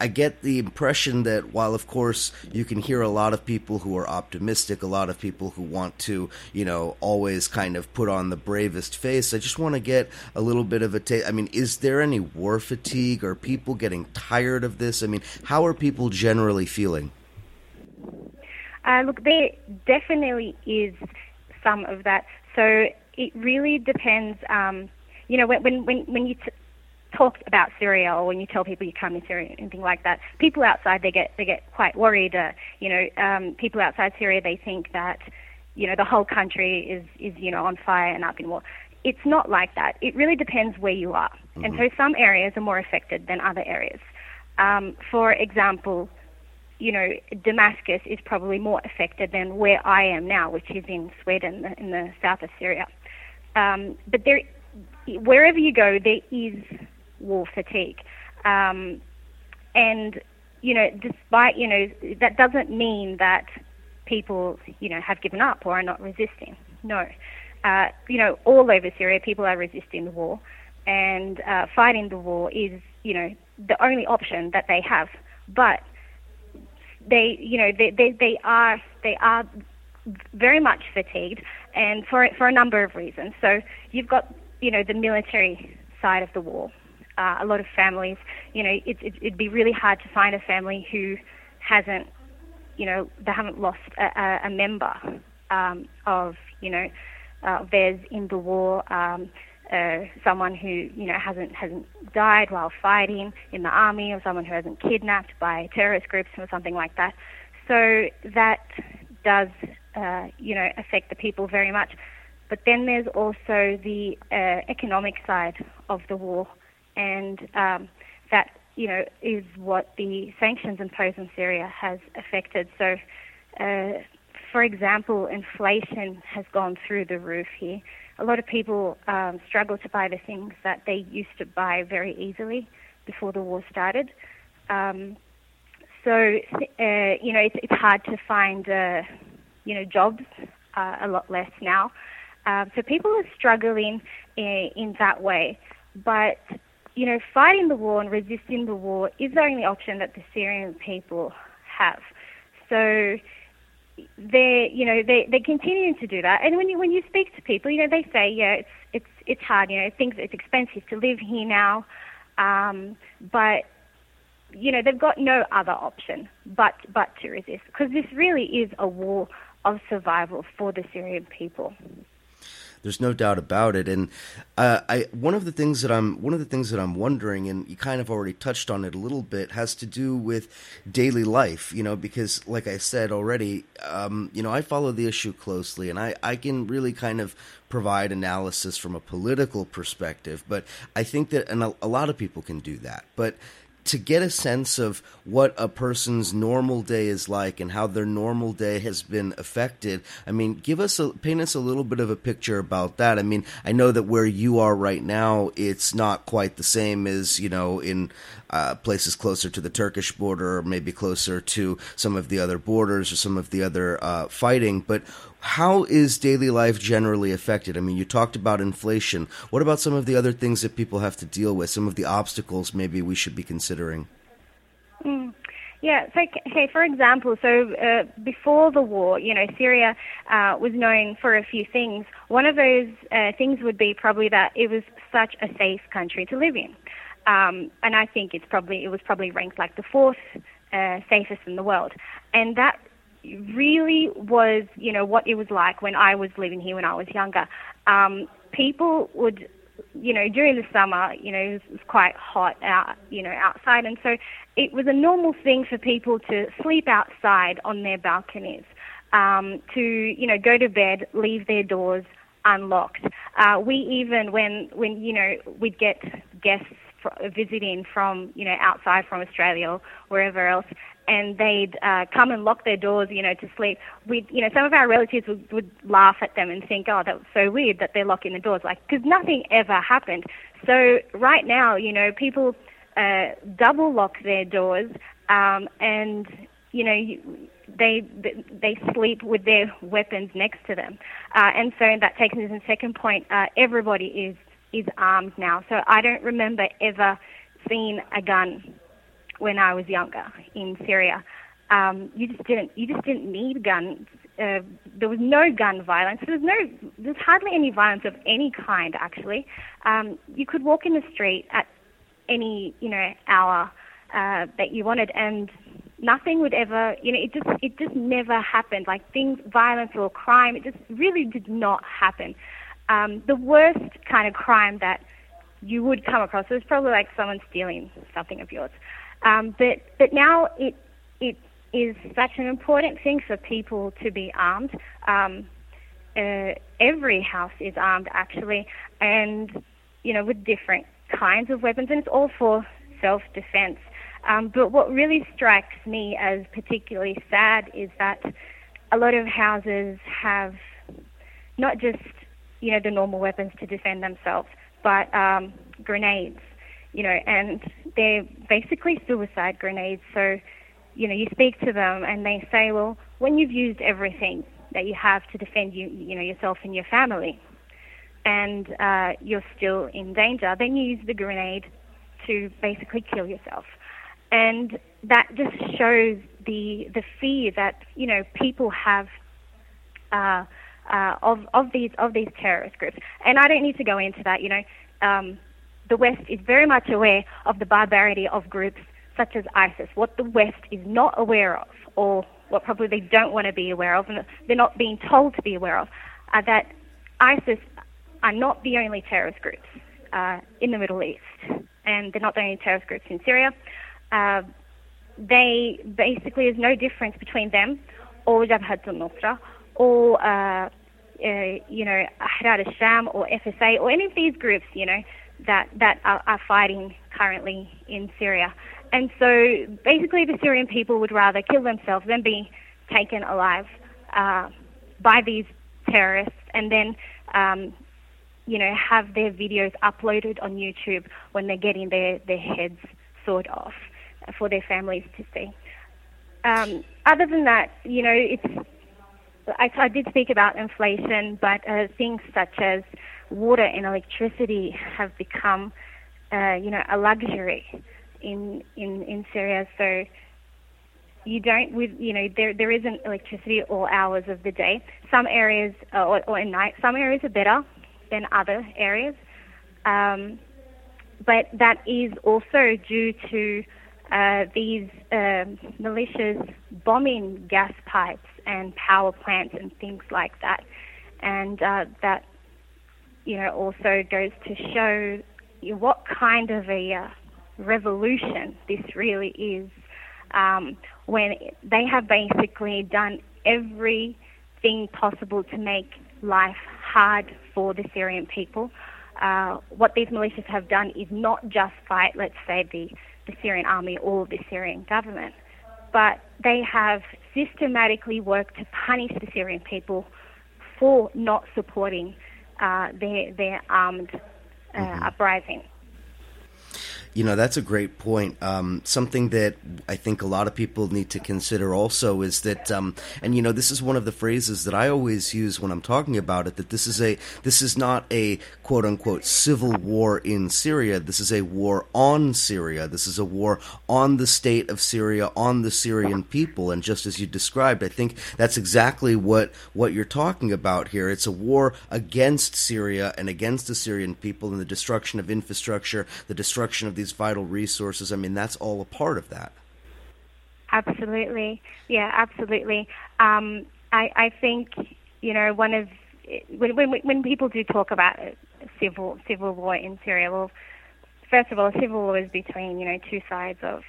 i get the impression that while of course you can hear a lot of people who are optimistic a lot of people who want to you know always kind of put on the bravest face i just want to get a little bit of a taste i mean is there any war fatigue? Are people getting tired of this? I mean how are people generally feeling? Uh, look there definitely is some of that. So it really depends. Um, you know, when when when you t- talk about Syria or when you tell people you come in Syria and things like that, people outside they get they get quite worried. Uh, you know, um, people outside Syria they think that you know the whole country is is you know on fire and up in war. It's not like that. It really depends where you are, mm-hmm. and so some areas are more affected than other areas. Um, for example, you know, Damascus is probably more affected than where I am now, which is in Sweda, in the south of Syria. Um, but there, wherever you go, there is war fatigue, um, and you know, despite you know, that doesn't mean that people you know have given up or are not resisting. No, uh, you know, all over Syria, people are resisting the war, and uh, fighting the war is you know the only option that they have. But they, you know, they, they, they are they are very much fatigued, and for for a number of reasons. So you've got you know the military side of the war. Uh, a lot of families, you know, it, it, it'd be really hard to find a family who hasn't, you know, they haven't lost a, a member um, of, you know, uh, theirs in the war. Um, uh, someone who you know hasn't hasn't died while fighting in the army, or someone who hasn't kidnapped by terrorist groups or something like that. So that does uh, you know, affect the people very much. But then there's also the uh, economic side of the war, and um, that you know is what the sanctions imposed on Syria has affected. So, uh, for example, inflation has gone through the roof here. A lot of people um, struggle to buy the things that they used to buy very easily before the war started. Um, so, uh, you know, it's, it's hard to find uh, you know, jobs uh, a lot less now. Uh, so people are struggling in, in that way. But, you know, fighting the war and resisting the war is the only option that the Syrian people have. So they're, you know they they're continuing to do that and when you when you speak to people you know they say yeah it's it's it's hard you know things it's expensive to live here now um, but you know they've got no other option but but to resist because this really is a war of survival for the Syrian people there's no doubt about it. And uh, I one of the things that I'm one of the things that I'm wondering, and you kind of already touched on it a little bit, has to do with daily life. You know, because like I said already, um, you know, I follow the issue closely, and I I can really kind of provide analysis from a political perspective. But I think that and a, a lot of people can do that, but to get a sense of what a person's normal day is like and how their normal day has been affected. I mean, give us a paint us a little bit of a picture about that. I mean, I know that where you are right now, it's not quite the same as you know in uh, places closer to the Turkish border, or maybe closer to some of the other borders or some of the other uh, fighting. But how is daily life generally affected? I mean, you talked about inflation. What about some of the other things that people have to deal with? Some of the obstacles maybe we should be considering? Mm. Yeah, so for example, so uh, before the war, you know, Syria uh, was known for a few things. One of those uh, things would be probably that it was such a safe country to live in, um, and I think it's probably it was probably ranked like the fourth uh, safest in the world, and that really was, you know, what it was like when I was living here when I was younger. Um, people would, you know, during the summer, you know, it was, it was quite hot out, you know, outside, and so it was a normal thing for people to sleep outside on their balconies, um, to, you know, go to bed, leave their doors unlocked. Uh, we even, when, when, you know, we'd get guests visiting from you know outside from Australia or wherever else, and they'd uh, come and lock their doors, you know, to sleep. We, you know, some of our relatives would, would laugh at them and think, "Oh, that's so weird that they're locking the doors," like because nothing ever happened. So right now, you know, people uh, double lock their doors, um, and you know, they they sleep with their weapons next to them, uh, and so that takes me to the second point. Uh, everybody is is armed now, so I don't remember ever seeing a gun when I was younger in Syria. Um, you just didn't you just didn't need guns. Uh, there was no gun violence. There's no there's hardly any violence of any kind actually. Um, you could walk in the street at any you know hour uh, that you wanted, and nothing would ever you know it just it just never happened. Like things violence or crime, it just really did not happen. Um, the worst kind of crime that you would come across was probably like someone stealing something of yours. Um, but but now it it is such an important thing for people to be armed. Um, uh, every house is armed actually, and you know with different kinds of weapons, and it's all for self-defense. Um, but what really strikes me as particularly sad is that a lot of houses have not just you know the normal weapons to defend themselves, but um, grenades you know, and they're basically suicide grenades. So, you know, you speak to them and they say, well, when you've used everything that you have to defend you, you know, yourself and your family, and uh, you're still in danger, then you use the grenade to basically kill yourself. And that just shows the the fear that you know people have uh, uh, of of these of these terrorist groups. And I don't need to go into that. You know, um, the West is very much aware of the barbarity of groups such as ISIS. What the West is not aware of, or what probably they don't want to be aware of, and they're not being told to be aware of, are that ISIS are not the only terrorist groups uh, in the Middle East, and they're not the only terrorist groups in Syria. Uh, they basically there's no difference between them or Jabhat al-Nusra or uh, uh, you know Ahrar al-Sham or FSA or any of these groups. You know that that are, are fighting currently in Syria. And so basically, the Syrian people would rather kill themselves than be taken alive uh, by these terrorists, and then um, you know have their videos uploaded on YouTube when they're getting their their heads sawed off for their families to see. Um, other than that, you know, it's I, I did speak about inflation, but uh, things such as water and electricity have become, uh, you know, a luxury in in in Syria. So you don't with you know there there isn't electricity all hours of the day. Some areas uh, or, or at night. Some areas are better than other areas, um, but that is also due to uh, these uh, militias bombing gas pipes and power plants and things like that, and uh, that you know also goes to show what kind of a uh, revolution this really is. Um, when they have basically done everything possible to make life hard for the Syrian people. Uh, what these militias have done is not just fight, let's say, the, the Syrian army or the Syrian government, but they have systematically work to punish the Syrian people for not supporting uh, their, their armed uh, mm-hmm. uprising. You know, that's a great point. Um, something that I think a lot of people need to consider also is that, um, and you know, this is one of the phrases that I always use when I'm talking about it. That this is a this is not a quote unquote civil war in Syria. This is a war on Syria. This is a war on the state of Syria, on the Syrian people. And just as you described, I think that's exactly what what you're talking about here. It's a war against Syria and against the Syrian people and the destruction of infrastructure, the destruction of these vital resources. I mean, that's all a part of that. Absolutely, yeah, absolutely. Um, I, I think you know one of when, when when people do talk about civil civil war in Syria, well, first of all, civil war is between you know two sides of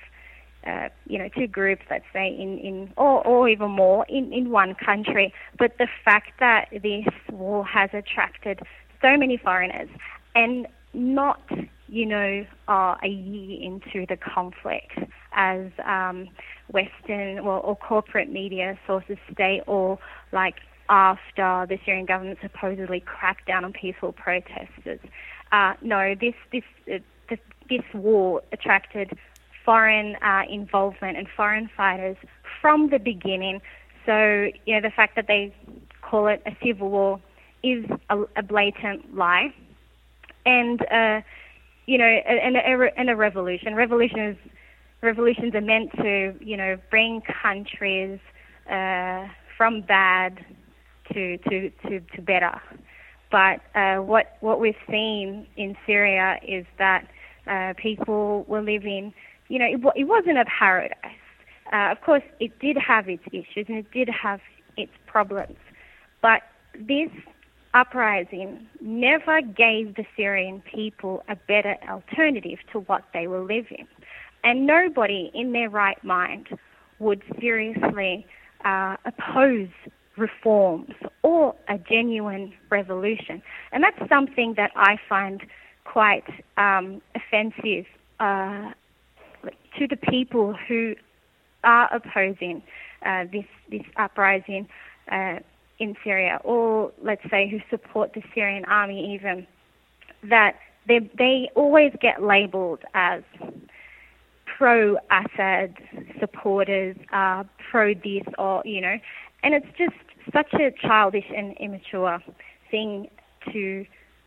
uh, you know two groups, let's say in in or or even more in in one country. But the fact that this war has attracted so many foreigners and not you know, uh, a year into the conflict as um, Western well, or corporate media sources state, or like after the Syrian government supposedly cracked down on peaceful protesters. Uh, no, this this uh, this war attracted foreign uh, involvement and foreign fighters from the beginning. So you know the fact that they call it a civil war is a, a blatant lie, and uh, you know, and a, a revolution. Revolutions, revolutions are meant to, you know, bring countries uh, from bad to to to, to better. But uh, what what we've seen in Syria is that uh, people were living, you know, it, it wasn't a paradise. Uh, of course, it did have its issues and it did have its problems, but this uprising never gave the Syrian people a better alternative to what they were living. And nobody in their right mind would seriously uh, oppose reforms or a genuine revolution. And that's something that I find quite um, offensive uh, to the people who are opposing uh, this this uprising. In Syria, or let's say who support the Syrian army, even that they they always get labelled as pro-Assad supporters, uh, pro this or you know, and it's just such a childish and immature thing to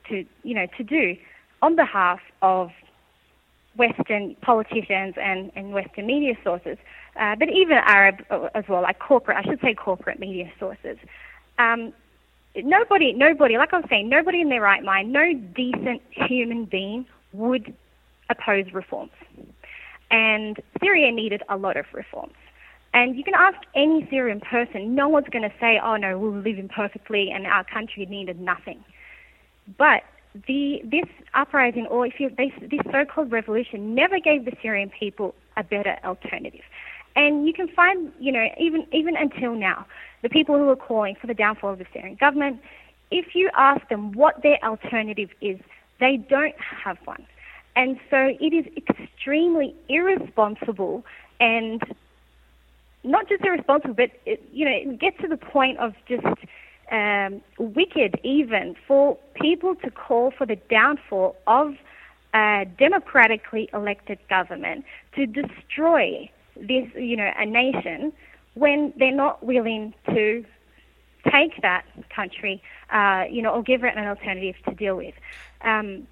to you know to do on behalf of Western politicians and, and Western media sources, uh, but even Arab uh, as well, like corporate, I should say corporate media sources um, nobody, nobody, like I was saying, nobody in their right mind, no decent human being would oppose reforms. And Syria needed a lot of reforms. And you can ask any Syrian person, no one's going to say, oh no, we were living perfectly and our country needed nothing. But the, this uprising, or if you, this, this so-called revolution, never gave the Syrian people a better alternative. And you can find, you know, even even until now, the people who are calling for the downfall of the Syrian government, if you ask them what their alternative is, they don't have one. And so it is extremely irresponsible and not just irresponsible, but it, you know, it gets to the point of just um, wicked even for people to call for the downfall of a democratically elected government to destroy this, you know, a nation when they're not willing to take that country, uh, you know, or give it an alternative to deal with. Um,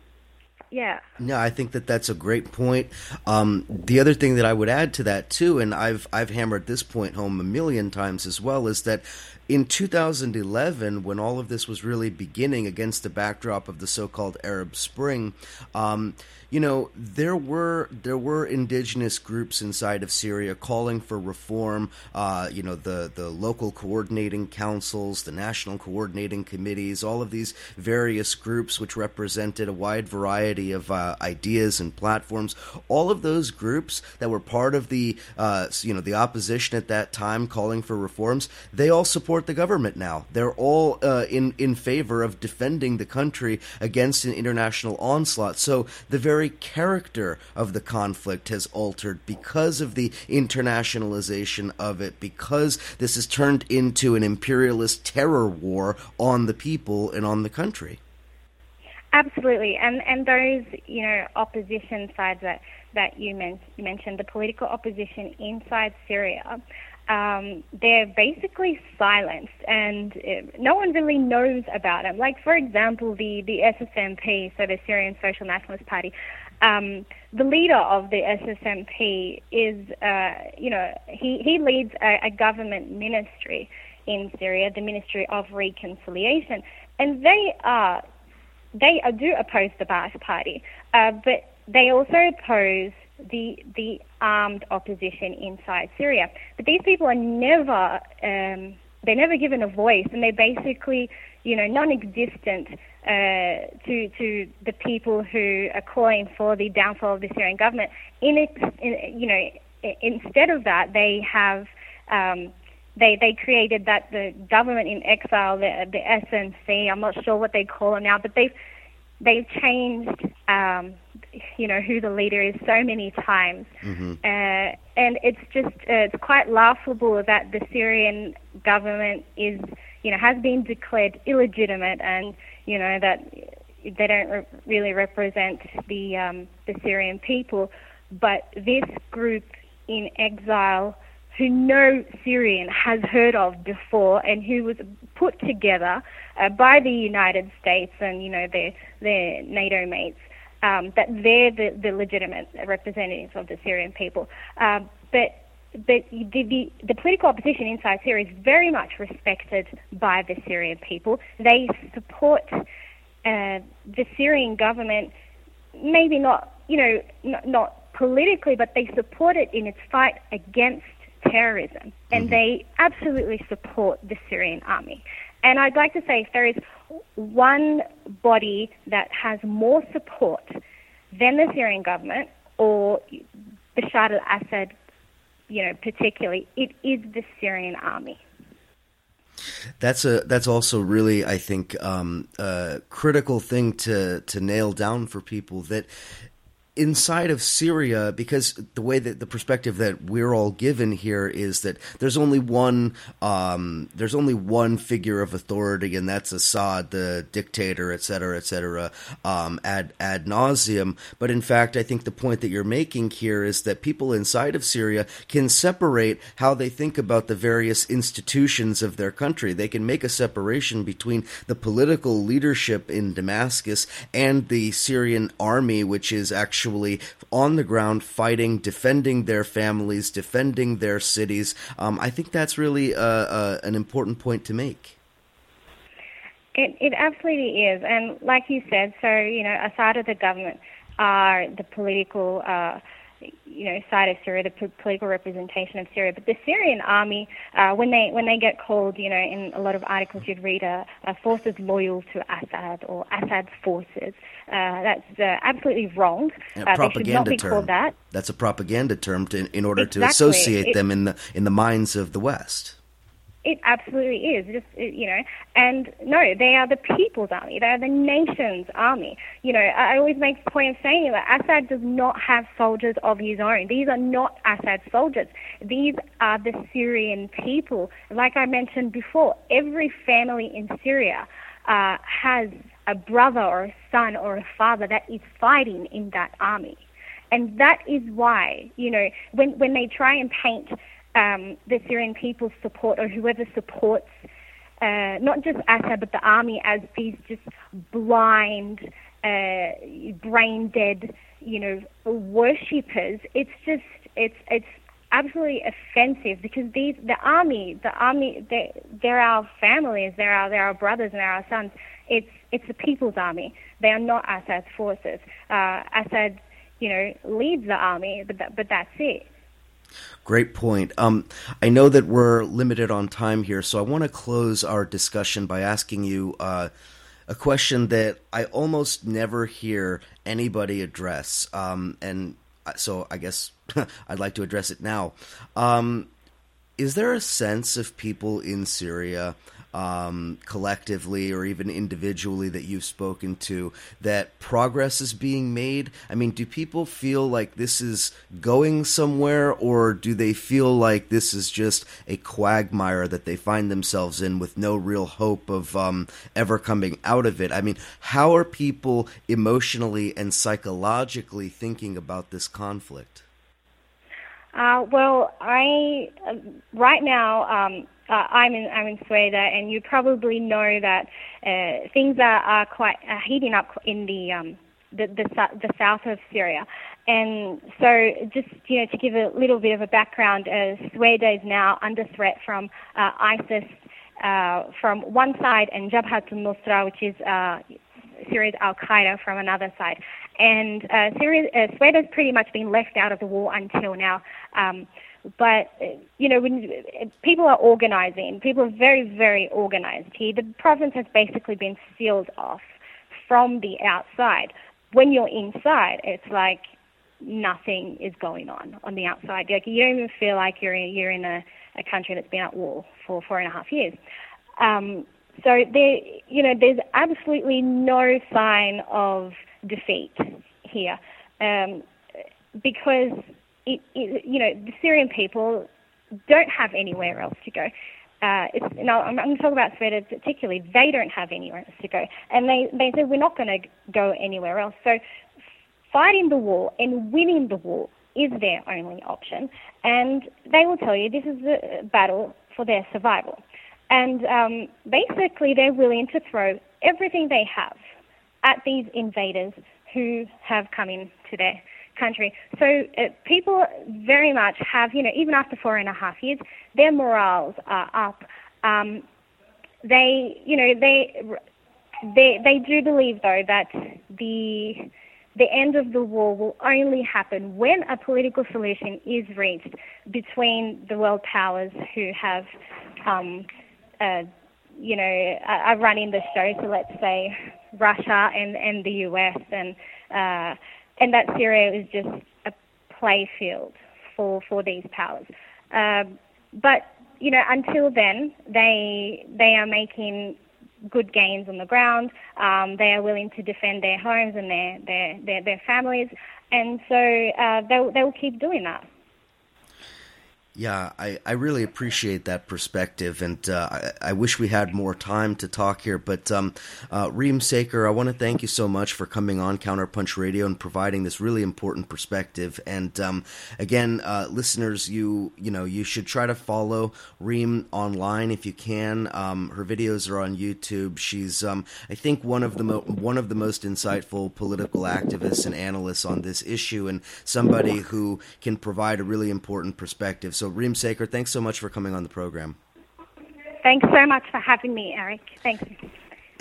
yeah. No, I think that that's a great point. Um, the other thing that I would add to that too, and I've I've hammered this point home a million times as well, is that in 2011, when all of this was really beginning against the backdrop of the so-called Arab Spring, um, you know, there were there were indigenous groups inside of Syria calling for reform. Uh, you know, the the local coordinating councils, the national coordinating committees, all of these various groups which represented a wide variety of uh, ideas and platforms. All of those groups that were part of the uh, you know the opposition at that time calling for reforms, they all support the government now. They're all uh, in in favor of defending the country against an international onslaught. So the very character of the conflict has altered because of the internationalization of it, because this has turned into an imperialist terror war on the people and on the country. Absolutely, and and those you know opposition sides that that you, men- you mentioned, the political opposition inside Syria, um, they're basically silenced and uh, no one really knows about them. Like, for example, the, the SSNP, so the Syrian Social Nationalist Party, um, the leader of the SSNP is, uh, you know, he, he leads a, a government ministry in Syria, the Ministry of Reconciliation, and they are they do oppose the Ba'ath Party, uh, but they also oppose the the armed opposition inside Syria. But these people are never um, they're never given a voice, and they're basically you know non-existent uh, to to the people who are calling for the downfall of the Syrian government. In, in you know instead of that, they have um, they they created that the government in exile, the the SNC. I'm not sure what they call it now, but they've they've changed um, you know who the leader is so many times, mm-hmm. uh, and it's just uh, it's quite laughable that the Syrian government is you know has been declared illegitimate, and you know that they don't re- really represent the um, the Syrian people, but this group in exile who no Syrian has heard of before and who was put together uh, by the United States and you know their their NATO mates um, that they're the, the, legitimate representatives of the Syrian people. Uh, but but the, the, the, political opposition inside Syria is very much respected by the Syrian people. They support uh, the Syrian government, maybe not, you know, not, not, politically, but they support it in its fight against terrorism, and mm-hmm. they absolutely support the Syrian army. And I'd like to say if there is one body that has more support than the Syrian government or Bashar al-Assad, you know, particularly, it is the Syrian army. That's a that's also really I think um, a critical thing to to nail down for people that inside of Syria, because the way that the perspective that we're all given here is that there's only one um, there's only one figure of authority, and that's Assad, the dictator, et cetera, et cetera, um, ad ad nauseum. But in fact, I think the point that you're making here is that people inside of Syria can separate how they think about the various institutions of their country. They can make a separation between the political leadership in Damascus and the Syrian army, which is actually actually on the ground fighting, defending their families, defending their cities. Um, I think that's really uh, uh, an important point to make. It, it absolutely is. And like you said, so, you know, aside of the government are the political uh, you know, side of Syria, the political representation of Syria. But the Syrian army, uh, when they when they get called, you know, in a lot of articles you'd read, uh, uh, forces loyal to Assad or Assad's forces. Uh, that's uh, absolutely wrong. A propaganda term. That. That's a propaganda term to, in order exactly. to associate it, them in the in the minds of the West. It absolutely is. Just you know, and no, they are the people's army. They are the nation's army. You know, I always make a point of saying that Assad does not have soldiers of his own. These are not Assad's soldiers. These are the Syrian people. Like I mentioned before, every family in Syria uh, has a brother or a son or a father that is fighting in that army. And that is why, you know, when, when they try and paint um, the Syrian people's support or whoever supports uh, not just Assad, but the army as these just blind, uh, brain dead, you know, worshippers. It's just, it's, it's absolutely offensive because these, the army, the army, they, they're our families, they're our, they're our brothers and they're our sons. It's, it's the people's army. They are not Assad's forces. Uh, Assad, you know, leads the army, but that, but that's it. Great point. Um, I know that we're limited on time here, so I want to close our discussion by asking you uh, a question that I almost never hear anybody address. Um, and so I guess I'd like to address it now. Um, is there a sense of people in Syria um, collectively or even individually that you've spoken to that progress is being made? I mean, do people feel like this is going somewhere, or do they feel like this is just a quagmire that they find themselves in with no real hope of um, ever coming out of it? I mean, how are people emotionally and psychologically thinking about this conflict? Uh, well, I uh, right now um, uh, I'm in I'm in Sweda, and you probably know that uh, things are, are quite uh, heating up in the um, the, the the south of Syria. And so, just you know, to give a little bit of a background, uh, Sweda is now under threat from uh, ISIS uh, from one side, and Jabhat al-Nusra, which is uh, Syria's Al Qaeda, from another side. And uh, Syria, uh, Sweda's pretty much been left out of the war until now. Um, but you know, when people are organizing, people are very, very organized here. The province has basically been sealed off from the outside. When you're inside, it's like nothing is going on on the outside. Like you don't even feel like you're in, you're in a, a country that's been at war for four and a half years. Um, so there, you know, there's absolutely no sign of defeat here, um, because it, it, you know, the Syrian people don't have anywhere else to go. Uh, no, I'm, I'm going to talk about Sweda particularly. They don't have anywhere else to go, and they they said we're not going to go anywhere else. So, fighting the war and winning the war is their only option, and they will tell you this is the battle for their survival. And um, basically, they're willing to throw everything they have at these invaders who have come into their country. So uh, people very much have, you know, even after four and a half years, their morals are up. Um, they, you know, they, they, they do believe though that the the end of the war will only happen when a political solution is reached between the world powers who have, um, uh, you know, are running the show. So let's say Russia and, and the US and uh, and that Syria is just a playfield for for these powers. Um, but you know, until then, they they are making good gains on the ground. Um, they are willing to defend their homes and their their their, their families, and so uh, they they will keep doing that. Yeah, I, I really appreciate that perspective, and uh, I, I, wish we had more time to talk here. But um, uh, Reem Saker, I want to thank you so much for coming on Counterpunch Radio and providing this really important perspective. And um, again, uh, listeners, you you know you should try to follow Reem online if you can. Um, her videos are on YouTube. She's um, I think one of the mo- one of the most insightful political activists and analysts on this issue, and somebody who can provide a really important perspective. So, Reem Saker, thanks so much for coming on the program. Thanks so much for having me, Eric. Thanks.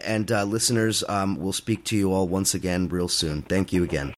And uh, listeners, um, we'll speak to you all once again real soon. Thank you again.